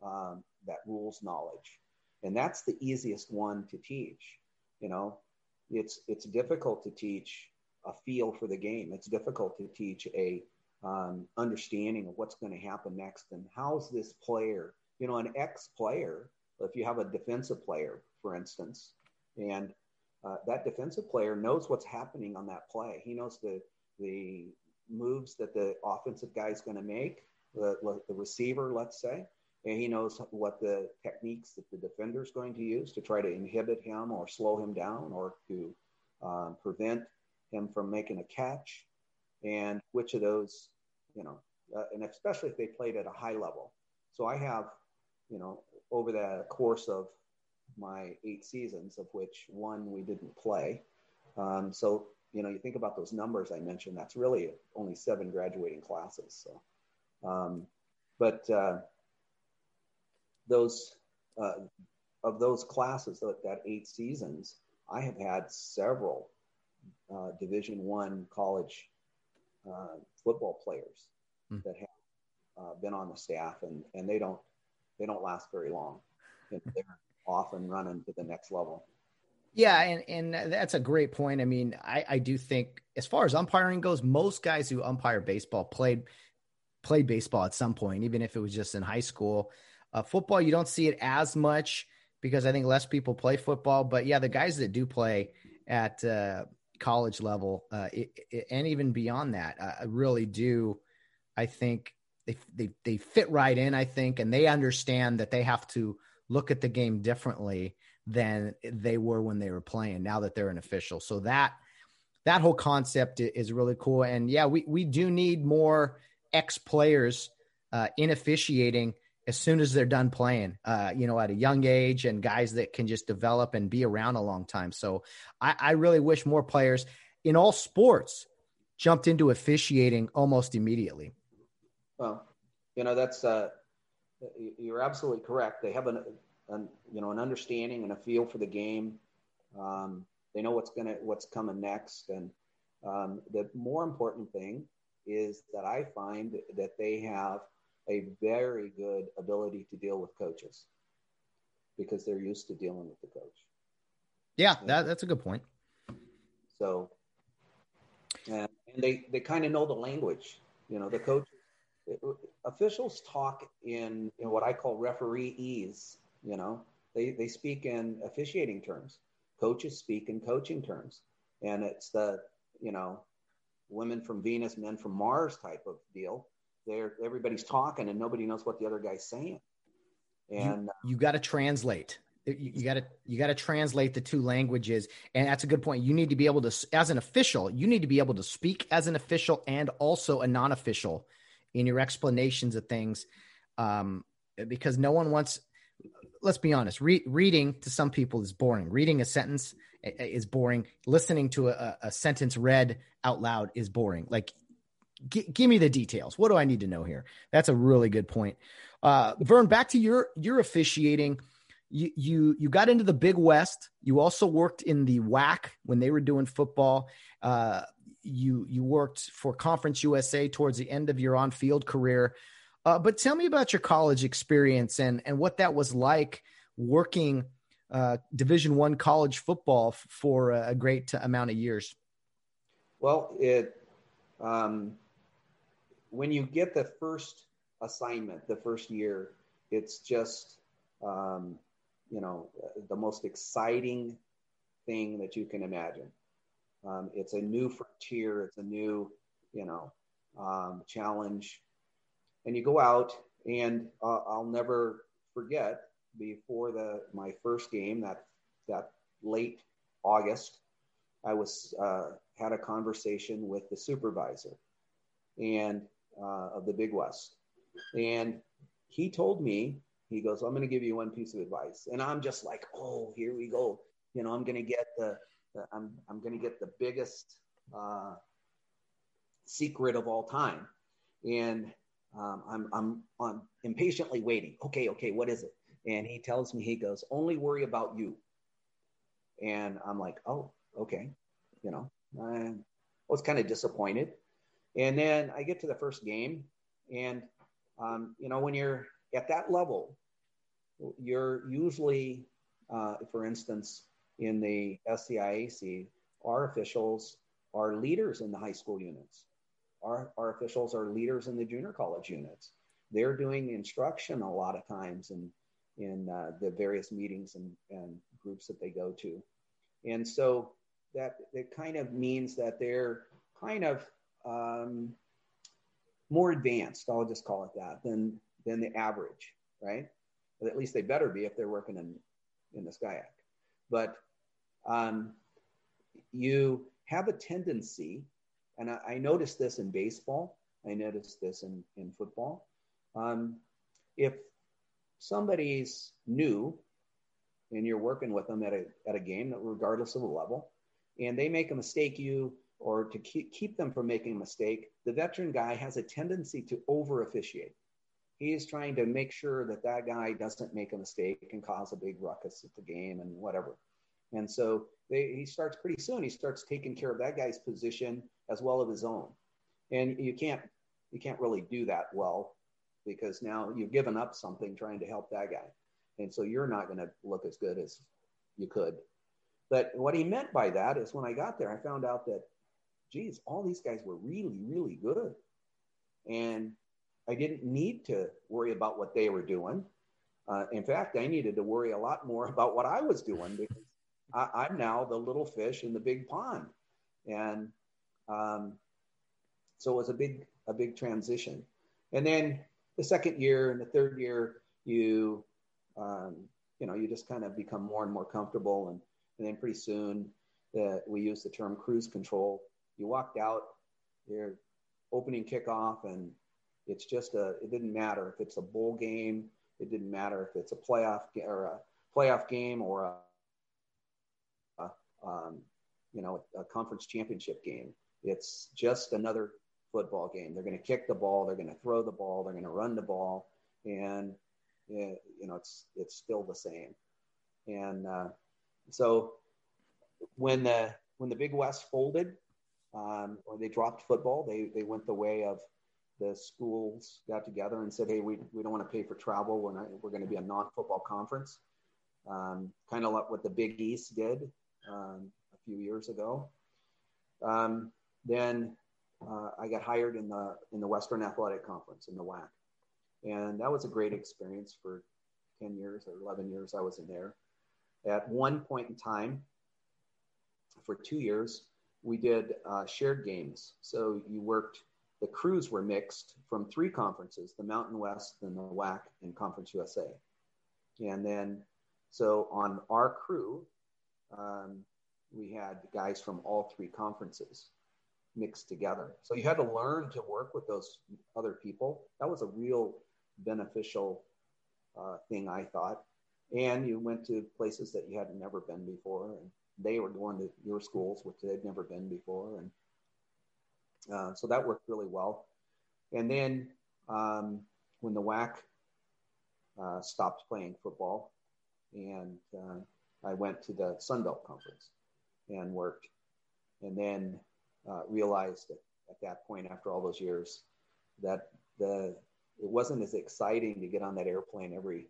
um, that rules knowledge, and that's the easiest one to teach. You know, it's it's difficult to teach a feel for the game. It's difficult to teach a um, understanding of what's going to happen next and how's this player. You know, an ex player. If you have a defensive player, for instance, and uh, that defensive player knows what's happening on that play. He knows the the moves that the offensive guy is going to make, the, the receiver, let's say, and he knows what the techniques that the defender is going to use to try to inhibit him or slow him down or to um, prevent him from making a catch, and which of those, you know, uh, and especially if they played at a high level. So I have, you know, over the course of my eight seasons, of which one we didn't play. Um, so you know, you think about those numbers I mentioned, that's really only seven graduating classes. So, um, but uh, those, uh, of those classes, that, that, eight seasons, I have had several uh, Division One college uh, football players mm. that have uh, been on the staff, and and they don't they don't last very long. They're off and running to the next level. Yeah, and and that's a great point. I mean, I I do think as far as umpiring goes, most guys who umpire baseball played played baseball at some point, even if it was just in high school. Uh, football, you don't see it as much because I think less people play football. But yeah, the guys that do play at uh, college level uh, it, it, and even beyond that, I really do. I think they, they they fit right in. I think, and they understand that they have to look at the game differently than they were when they were playing now that they're an official. So that that whole concept is really cool. And yeah, we, we do need more ex players uh, in officiating as soon as they're done playing, uh, you know, at a young age and guys that can just develop and be around a long time. So I, I really wish more players in all sports jumped into officiating almost immediately. Well, you know, that's, uh, you're absolutely correct. They have an, an you know an understanding and a feel for the game. Um, they know what's gonna what's coming next, and um, the more important thing is that I find that they have a very good ability to deal with coaches because they're used to dealing with the coach. Yeah, that, that's a good point. So, and, and they they kind of know the language. You know, the officials talk in, in what I call refereeese you know, they, they speak in officiating terms. Coaches speak in coaching terms. And it's the, you know, women from Venus, men from Mars type of deal. They're, everybody's talking and nobody knows what the other guy's saying. And uh, you, you got to translate you got to you got to translate the two languages and that's a good point you need to be able to as an official you need to be able to speak as an official and also a non-official in your explanations of things um, because no one wants let's be honest re- reading to some people is boring. Reading a sentence is boring. Listening to a, a sentence read out loud is boring. Like g- give me the details. What do i need to know here? That's a really good point. Uh, vern back to your your officiating. You you you got into the big west. You also worked in the WAC when they were doing football. Uh, you you worked for conference usa towards the end of your on-field career uh, but tell me about your college experience and and what that was like working uh, Division One college football f- for a great amount of years. Well, it um, when you get the first assignment, the first year, it's just um, you know the most exciting thing that you can imagine. Um, it's a new frontier. It's a new you know um, challenge and you go out and uh, I'll never forget before the my first game that that late August, I was uh, had a conversation with the supervisor and uh, of the Big West, and he told me he goes, "I'm going to give you one piece of advice," and I'm just like, "Oh, here we go." You know, I'm going to get the, the I'm I'm going to get the biggest uh, secret of all time, and um, I'm, I'm on impatiently waiting. Okay, okay, what is it? And he tells me, he goes, only worry about you. And I'm like, oh, okay. You know, I was kind of disappointed. And then I get to the first game. And, um, you know, when you're at that level, you're usually, uh, for instance, in the SCIAC, our officials are leaders in the high school units our, our officials are leaders in the junior college units. They're doing instruction a lot of times in, in uh, the various meetings and, and groups that they go to. And so that it kind of means that they're kind of um, more advanced, I'll just call it that, than, than the average, right? But at least they better be if they're working in, in the SCIAC. But um, you have a tendency and I, I noticed this in baseball. I noticed this in, in football. Um, if somebody's new and you're working with them at a, at a game, regardless of the level, and they make a mistake, you or to keep, keep them from making a mistake, the veteran guy has a tendency to over officiate. He is trying to make sure that that guy doesn't make a mistake and cause a big ruckus at the game and whatever. And so they, he starts pretty soon. He starts taking care of that guy's position as well as his own. And you can't you can't really do that well because now you've given up something trying to help that guy. And so you're not going to look as good as you could. But what he meant by that is when I got there, I found out that, geez, all these guys were really, really good. And I didn't need to worry about what they were doing. Uh, in fact, I needed to worry a lot more about what I was doing because I, am now the little fish in the big pond. And um, so it was a big, a big transition. And then the second year and the third year, you, um, you know, you just kind of become more and more comfortable. And, and then pretty soon uh, we use the term cruise control. You walked out, your opening kickoff, and it's just a, it didn't matter if it's a bowl game, it didn't matter if it's a playoff or a playoff game or a, um, you know, a conference championship game. It's just another football game. They're going to kick the ball, they're going to throw the ball, they're going to run the ball, and you know, it's it's still the same. And uh, so when the when the Big West folded, um, or they dropped football, they they went the way of the schools got together and said, "Hey, we, we don't want to pay for travel. We're not. We're going to be a non-football conference, um, kind of like what the Big East did um, a few years ago. Um, then uh, I got hired in the in the Western Athletic Conference in the WAC, and that was a great experience for ten years or eleven years I was in there. At one point in time, for two years, we did uh, shared games. So you worked. The crews were mixed from three conferences: the Mountain West, then the WAC, and Conference USA. And then, so on our crew, um, we had guys from all three conferences. mixed together. So you had to learn to work with those other people. That was a real beneficial uh, thing, I thought. And you went to places that you had never been before, and they were going to your schools, which they'd never been before, and uh, so that worked really well. And then um, when the WAC uh, stopped playing football, and uh, I went to the Sun Belt Conference and worked, and then uh, realized that at that point, after all those years, that the it wasn't as exciting to get on that airplane every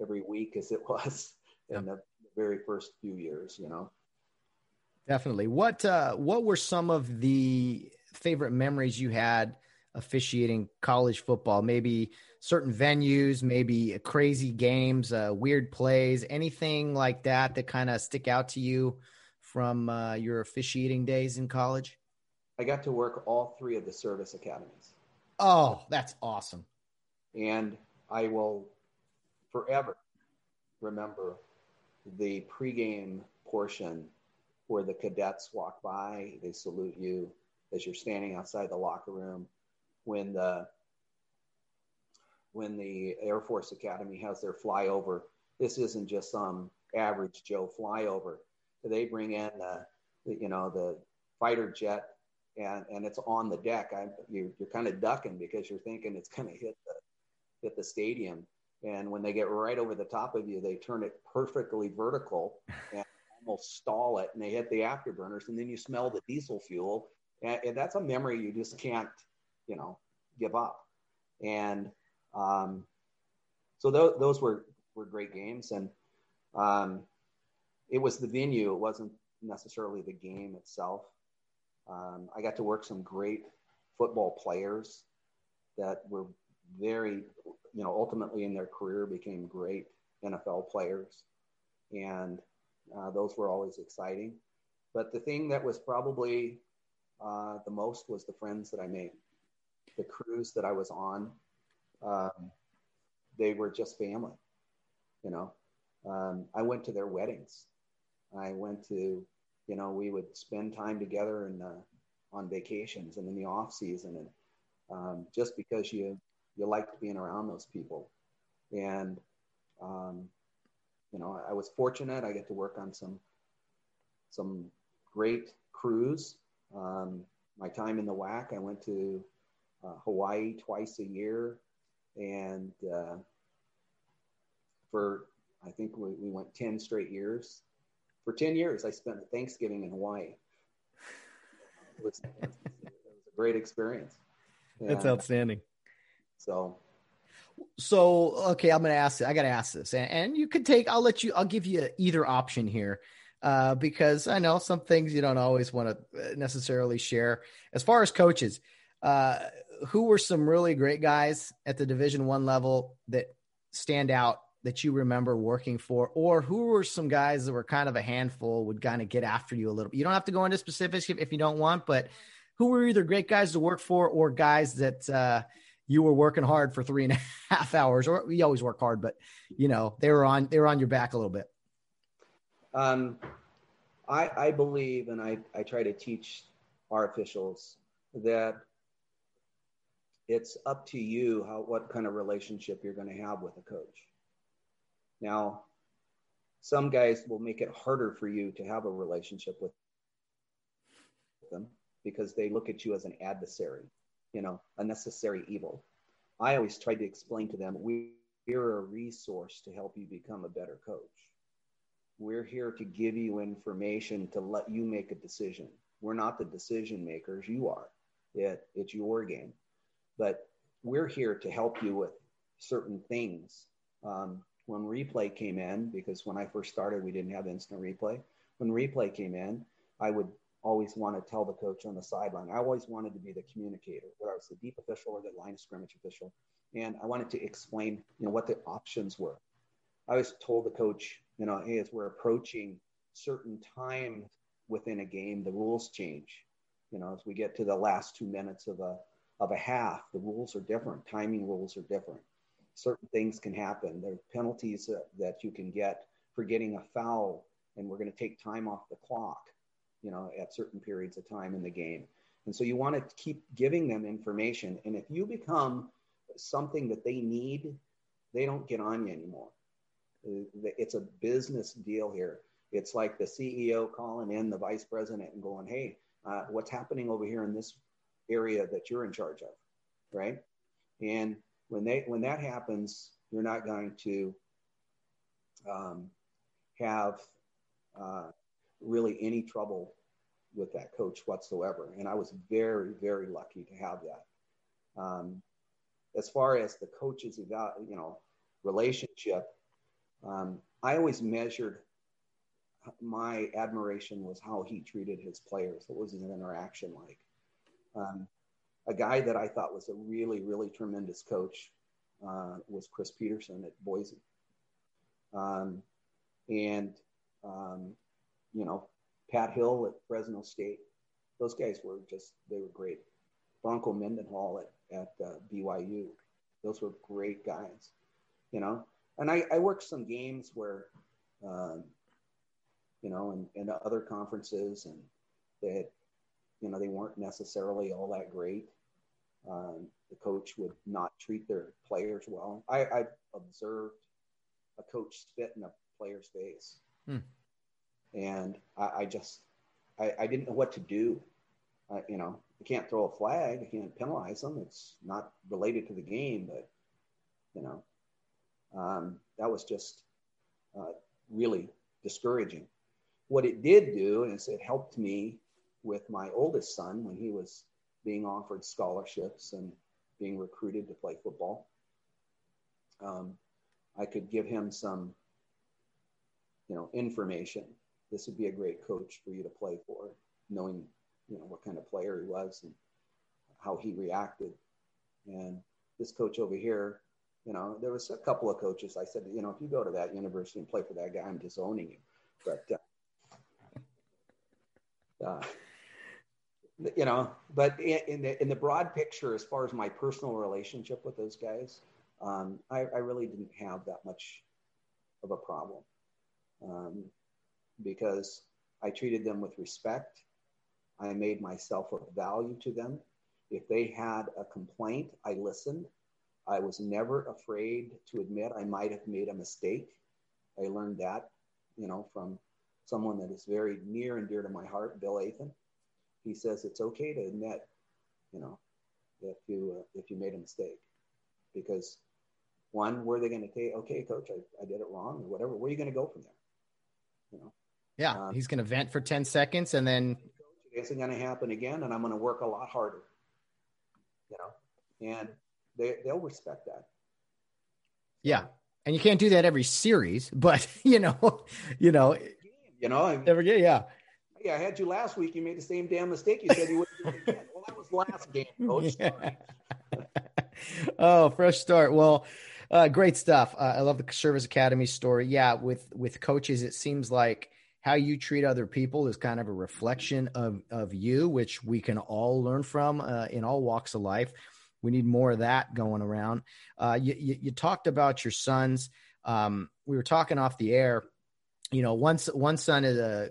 every week as it was in the very first few years. You know. Definitely. What uh, what were some of the favorite memories you had officiating college football? Maybe certain venues, maybe crazy games, uh, weird plays, anything like that that kind of stick out to you from uh, your officiating days in college? I got to work all three of the service academies. Oh, that's awesome. And I will forever remember the pregame portion where the cadets walk by, they salute you as you're standing outside the locker room. When the when the Air Force Academy has their flyover, this isn't just some average Joe flyover. They bring in the, you know the fighter jet and and it's on the deck. I, you're, you're kind of ducking because you're thinking it's going to hit the hit the stadium. And when they get right over the top of you, they turn it perfectly vertical and almost stall it, and they hit the afterburners, and then you smell the diesel fuel, and, and that's a memory you just can't, you know, give up. And um, so th- those were were great games, and um, it was the venue. It wasn't necessarily the game itself. Um, I got to work some great football players that were very, you know, ultimately in their career became great NFL players, and uh, those were always exciting. But the thing that was probably uh, the most was the friends that I made, the crews that I was on. Um, they were just family, you know. Um, I went to their weddings. I went to you know, we would spend time together and on vacations and in the off season, and um, just because you you liked being around those people, and um, you know, I was fortunate. I get to work on some some great crews. Um, my time in the WAC, I went to uh, Hawaii twice a year, and uh, for I think we, we went ten straight years for 10 years, I spent Thanksgiving in Hawaii. It was, it was a great experience. And That's outstanding. So, so okay, I'm gonna ask. I gotta ask this, and, and, you could take. I'll let you. I'll give you either option here, uh, because I know some things you don't always want to uh, necessarily share. As far as coaches, uh, who were some really great guys at the Division One level that stand out that you remember working for, or who were some guys that were kind of a handful would kind of get after you a little bit? You don't have to go into specifics if, if you don't want, but who were either great guys to work for or guys that uh, you were working hard for three and a half hours, or you always work hard, but you know they were on they were on your back a little bit. Um, I, I believe, and I, I try to teach our officials that it's up to you how what kind of relationship you're going to have with a coach. Now, some guys will make it harder for you to have a relationship with them because they look at you as an adversary, you know, a necessary evil. I always try to explain to them we're a resource to help you become a better coach. We're here to give you information to let you make a decision. We're not the decision makers, you are. It, it's your game. But we're here to help you with certain things. Um, when replay came in, because when I first started, we didn't have instant replay. When replay came in, I would always want to tell the coach on the sideline. I always wanted to be the communicator, whether I was the deep official or the line of scrimmage official. And I wanted to explain, you know, what the options were. I always told the coach, you know, hey, as we're approaching certain times within a game, the rules change. You know, as we get to the last two minutes of a of a half, the rules are different. Timing rules are different certain things can happen. There are penalties that, that you can get for getting a foul, and we're going to take time off the clock, you know, at certain periods of time in the game. And so you want to keep giving them information. And if you become something that they need, they don't get on you anymore. It's a business deal here. It's like the CEO calling in the vice president and going, "Hey, uh, what's happening over here in this area that you're in charge of?" Right? And when they when that happens, you're not going to um, have uh, really any trouble with that coach whatsoever. And I was very, very lucky to have that. Um, as far as the coaches, you know, relationship, um, I always measured my admiration was how he treated his players. What was his interaction like? Um, a guy that I thought was a really, really tremendous coach uh, was Chris Petersen at Boise. Um, and, um, you know, Pat Hill at Fresno State. Those guys were just, they were great. Bronco Mendenhall at, at uh, BYU. Those were great guys, you know. And I, I worked some games where, um, you know, and, and other conferences, and they had, you know, they weren't necessarily all that great. Um, the coach would not treat their players well. I, I've observed a coach spit in a player's face. Hmm and I, I just I, I, didn't know what to do. Uh, you know, I can't throw a flag. I can't penalize them. It's not related to the game, but you know, um, that was just uh, really discouraging. What it did do is it helped me with my oldest son when he was being offered scholarships and being recruited to play football. Um, I could give him some, you know, information this would be a great coach for you to play for, knowing you know what kind of player he was and how he reacted. And this coach over here, you know, there was a couple of coaches. I said, you know, if you go to that university and play for that guy, I'm disowning you. But uh, uh, you know, but in the in the broad picture, as far as my personal relationship with those guys, um, I, I, really didn't have that much of a problem. Um, because I treated them with respect. I made myself of value to them. If they had a complaint, I listened. I was never afraid to admit I might have made a mistake. I learned that, you know, from someone that is very near and dear to my heart, Bill Athan. He says it's okay to admit, you know, if you uh, if you made a mistake, because one, where are they going to say, okay, coach, I, I did it wrong or whatever? Where are you going to go from there? You know, yeah, um, he's going to vent for 10 seconds and then it isn't going to happen again and I'm going to work a lot harder. You know, and they they'll respect that. Yeah. And you can't do that every series, but you know, you know, you know, every game, yeah. Yeah, I had you last week. You made the same damn mistake. You said you would do it again. Well, that was last game, coach. Yeah. oh, fresh start. Well, uh, great stuff. Uh, I love the Service Academy story. Yeah, with with coaches, it seems like how you treat other people is kind of a reflection of of you, which we can all learn from uh, in all walks of life. We need more of that going around. Uh, you, you, you, talked about your sons. Um, we were talking off the air. You know, one one son is a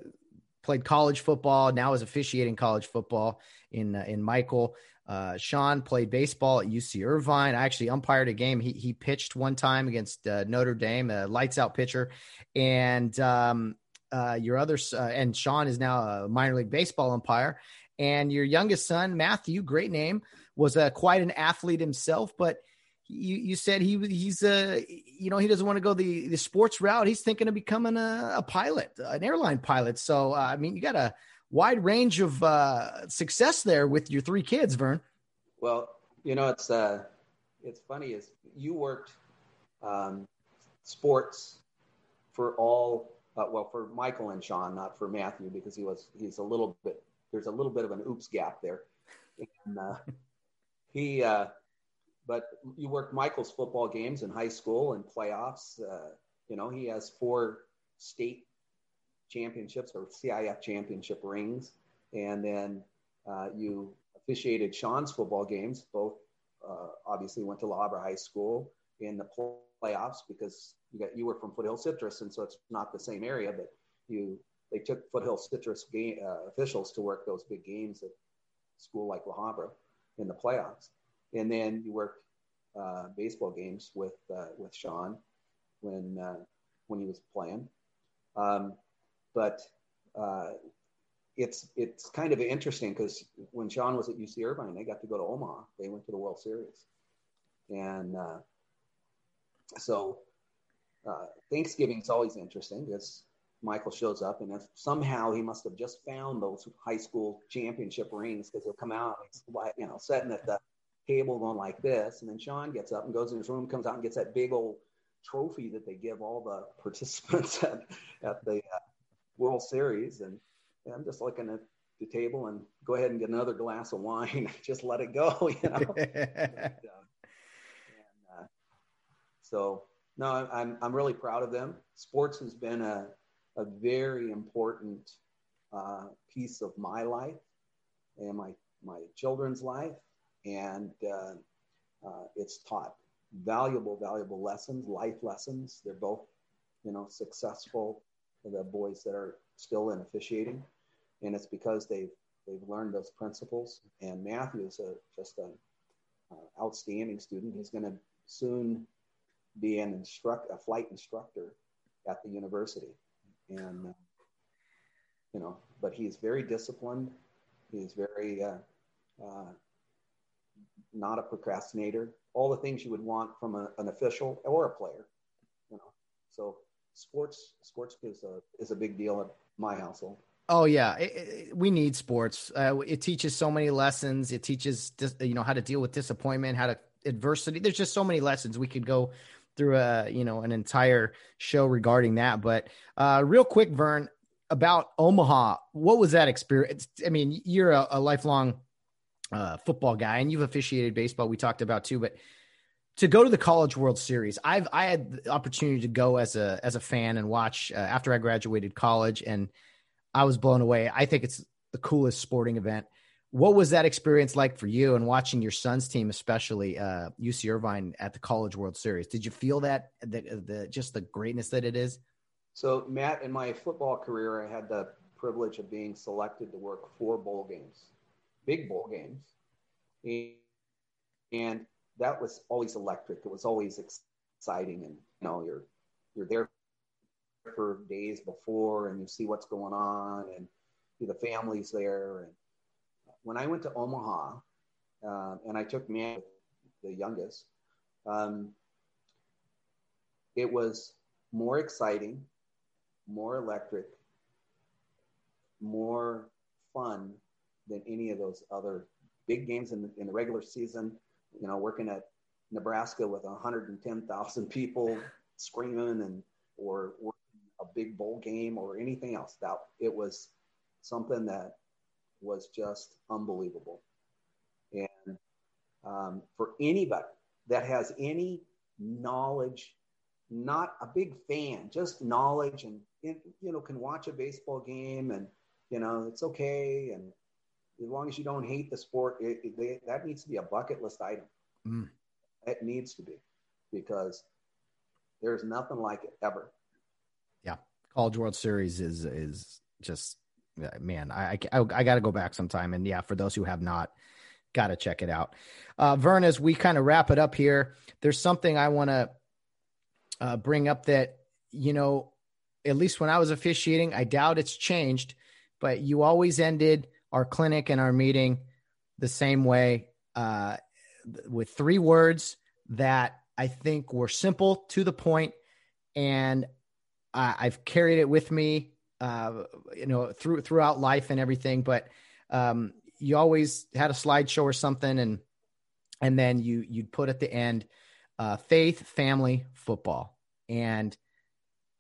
played college football. Now is officiating college football in uh, in Michael. Uh, Sean played baseball at UC Irvine. I actually umpired a game. He he pitched one time against uh, Notre Dame, a lights out pitcher, and um, uh, your other uh, and Sean is now a minor league baseball umpire, and your youngest son Matthew, great name, was uh, quite an athlete himself. But you you said he he's uh you know he doesn't want to go the the sports route. He's thinking of becoming a, a pilot, an airline pilot. So uh, I mean, you got a wide range of uh, success there with your three kids, Vern. Well, you know it's uh it's funny is you worked um, sports for all uh, well, for Michael and Sean, not for Matthew, because he was he's a little bit there's a little bit of an oops gap there. And, uh, he, uh, but you worked Michael's football games in high school and playoffs. Uh, you know, he has four state championships or CIF championship rings, and then uh, you officiated Sean's football games. Both uh, obviously went to La Habra High School in the playoffs because you got you were from Foothill Citrus, and so it's not the same area, but you they took Foothill Citrus game, uh, officials to work those big games at school like La Habra in the playoffs. And then you work uh, baseball games with uh, with Sean when uh, when he was playing. Um, but uh, it's it's kind of interesting because when Sean was at UC Irvine, they got to go to Omaha. They went to the World Series, and uh, so uh, Thanksgiving is always interesting because Michael shows up, and if somehow he must have just found those high school championship rings because he'll come out, you know, sitting at the table going like this, and then Sean gets up and goes in his room, comes out and gets that big old trophy that they give all the participants at, at the uh, World Series, and, and I'm just looking at the table and go ahead and get another glass of wine, just let it go, you know. and, uh, so no, I'm I'm really proud of them. Sports has been a a very important uh, piece of my life and my my children's life, and uh, uh, it's taught valuable valuable lessons, life lessons. They're both, you know, successful. The boys that are still in officiating, and it's because they've they've learned those principles. And Matthew is a, just an uh, outstanding student. He's going to soon be an instruct a flight instructor at the university and uh, you know, but he's very disciplined. He's very uh, uh, not a procrastinator. All the things you would want from a, an official or a player, you know. So sports sports is a is a big deal at my household. Oh yeah, it, it, we need sports. Uh, it teaches so many lessons. It teaches dis, you know how to deal with disappointment, how to adversity. There's just so many lessons we could go through a you know an entire show regarding that. But uh, real quick, Vern, about Omaha, what was that experience? I mean, you're a, a lifelong uh, football guy, and you've officiated baseball. We talked about too, but to go to the College World Series, I've I had the opportunity to go as a as a fan and watch uh, after I graduated college, and I was blown away. I think it's the coolest sporting event what was that experience like for you and watching your son's team, especially uh, UC Irvine at the College World Series? Did you feel that the, the just the greatness that it is? So, Matt, in my football career, I had the privilege of being selected to work four bowl games, big bowl games, and that was always electric. It was always exciting, and you know, you're you're there for days before, and you see what's going on, and the families there, and when I went to Omaha, uh, and I took me the youngest, um, it was more exciting, more electric, more fun than any of those other big games in the, in the regular season. You know, working at Nebraska with 110,000 people screaming and or, a big bowl game or anything else. That it was something that was just unbelievable. And um, for anybody that has any knowledge, not a big fan, just knowledge and, you know, can watch a baseball game and, you know, it's okay. And as long as you don't hate the sport, it, it, they, that needs to be a bucket list item. Mm. It needs to be because there's nothing like it ever. Yeah. College World Series is, is just man, I I, I got to go back sometime. And yeah, for those who have not, got to check it out. Uh, Vern, as we kind of wrap it up here, there's something I want to uh, bring up that you know, at least when I was officiating, I doubt it's changed, but you always ended our clinic and our meeting the same way uh, with three words that I think were simple to the point, and I've carried it with me uh, you know, through throughout life and everything. But um, you always had a slideshow or something, and and then you you'd put at the end, uh, faith, family, football, and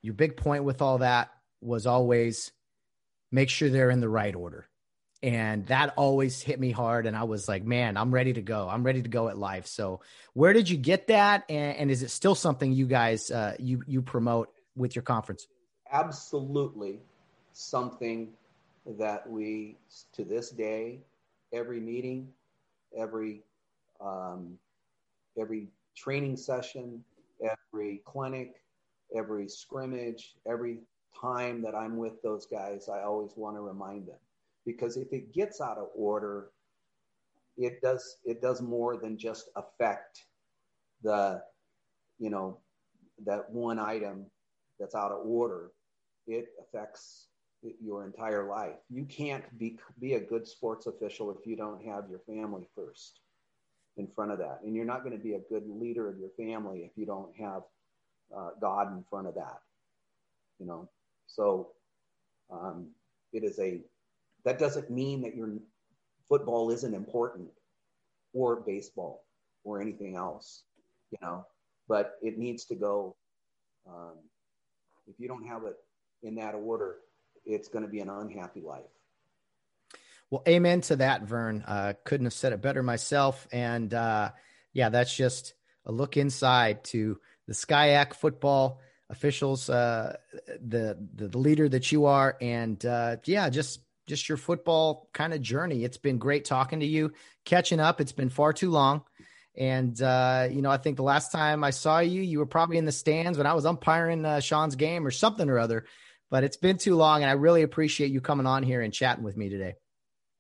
your big point with all that was always make sure they're in the right order. And that always hit me hard. And I was like, man, I'm ready to go. I'm ready to go at life. So where did you get that? And, and is it still something you guys, uh, you, you promote with your conference? Absolutely something that we, to this day, every meeting, every um, every training session, every clinic, every scrimmage, every time that I'm with those guys, I always want to remind them because if it gets out of order, it does it does more than just affect the you know that one item that's out of order. It affects your entire life. You can't be be a good sports official if you don't have your family first in front of that. And you're not going to be a good leader of your family if you don't have uh, god in front of that you know? So um, it is a that doesn't mean that your football isn't important or baseball or anything else, you know, but it needs to go. Um, if you don't have it in that order, it's going to be an unhappy life. Well, amen to that, Vern. Uh, couldn't have said it better myself. And uh, yeah, that's just a look inside to the SCIAC football officials, uh, the, the leader that you are, and uh, yeah, just just your football kind of journey. It's been great talking to you, catching up. It's been far too long. And, uh, you know, I think the last time I saw you, you were probably in the stands when I was umpiring uh, Sean's game or something or other. But it's been too long, and I really appreciate you coming on here and chatting with me today.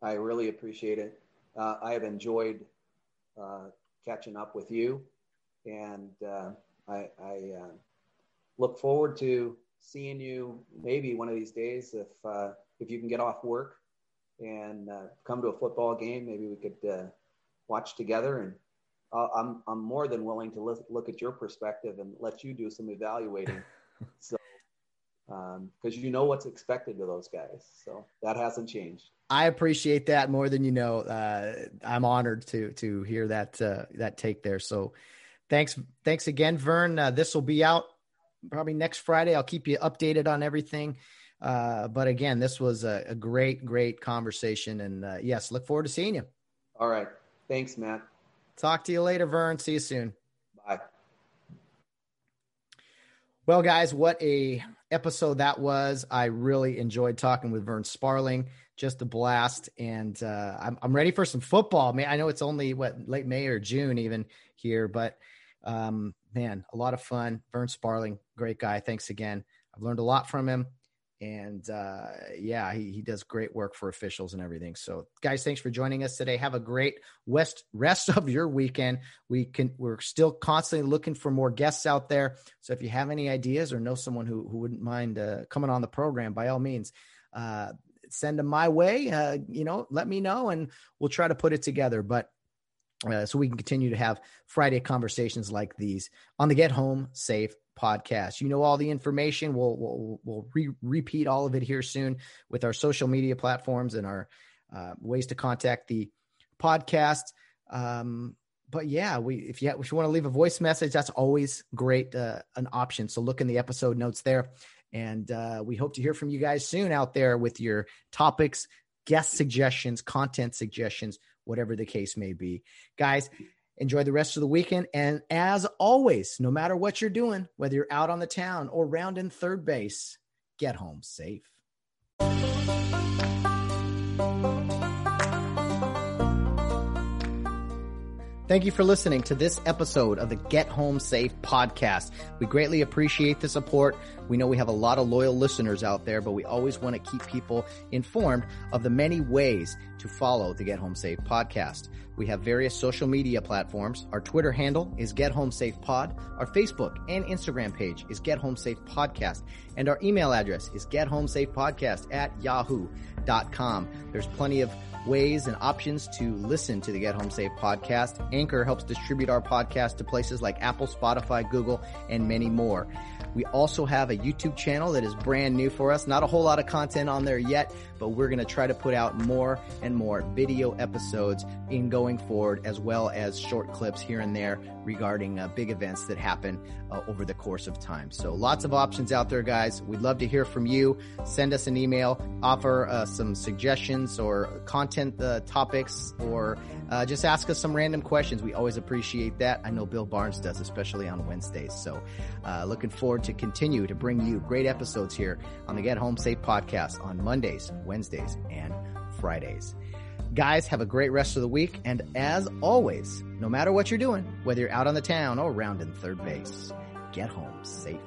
I really appreciate it. Uh, I have enjoyed uh, catching up with you, and uh, I, I uh, look forward to seeing you maybe one of these days if if you can get off work and uh, come to a football game, maybe we could uh, watch together. And uh, I'm I'm more than willing to look, look at your perspective and let you do some evaluating. so because um, you know what's expected of those guys, so that hasn't changed. I appreciate that more than you know. Uh, I'm honored to to hear that uh, that take there. So thanks thanks again, Vern. Uh, this will be out probably next Friday. I'll keep you updated on everything. Uh, but again, this was a, a great, great conversation. And uh, yes, look forward to seeing you. All right. Thanks, Matt. Talk to you later, Vern. See you soon. Bye. Well, guys, what a episode that was. I really enjoyed talking with Vern Sparling. Just a blast, and uh, I'm I'm ready for some football. Man, I know it's only what late May or June even here, but um, man, a lot of fun. Vern Sparling, great guy. Thanks again. I've learned a lot from him and uh, yeah, he, he does great work for officials and everything. So, guys, thanks for joining us today. Have a great west rest of your weekend. We can we're still constantly looking for more guests out there. So, if you have any ideas or know someone who who wouldn't mind uh, coming on the program, by all means, uh, send them my way. Uh, you know, let me know, and we'll try to put it together. But uh, so we can continue to have Friday conversations like these on the Get Home Safe podcast. You know all the information. We'll we'll, we'll re- repeat all of it here soon with our social media platforms and our uh, ways to contact the podcast. Um, but yeah, we if you, if you want to leave a voice message, that's always great uh, an option. So look in the episode notes there, and uh, we hope to hear from you guys soon out there with your topics, guest suggestions, content suggestions, whatever the case may be, guys. Enjoy the rest of the weekend. And as always, no matter what you're doing, whether you're out on the town or rounding third base, get home safe. Thank you for listening to this episode of the Get Home Safe podcast. We greatly appreciate the support. We know we have a lot of loyal listeners out there, but we always want to keep people informed of the many ways to follow the Get Home Safe podcast. We have various social media platforms. Our Twitter handle is Get Home Safe Pod. Our Facebook and Instagram page is Get Home Safe Podcast. And our email address is Get Home Safe Podcast at yahoo.com. There's plenty of ways and options to listen to the Get Home Safe podcast. Anchor helps distribute our podcast to places like Apple, Spotify, Google, and many more. We also have a YouTube channel that is brand new for us. Not a whole lot of content on there yet, but we're going to try to put out more and more video episodes in going forward, as well as short clips here and there regarding uh, big events that happen uh, over the course of time. So lots of options out there, guys. We'd love to hear from you. Send us an email, offer uh, some suggestions or content uh, topics, or uh, just ask us some random questions. We always appreciate that. I know Bill Barnes does, especially on Wednesdays. So uh, looking forward to continue to bring you great episodes here on the Get Home Safe podcast on Mondays, Wednesdays, and Fridays. Guys, have a great rest of the week. And as always, no matter what you're doing, whether you're out on the town or around in third base, get home safe.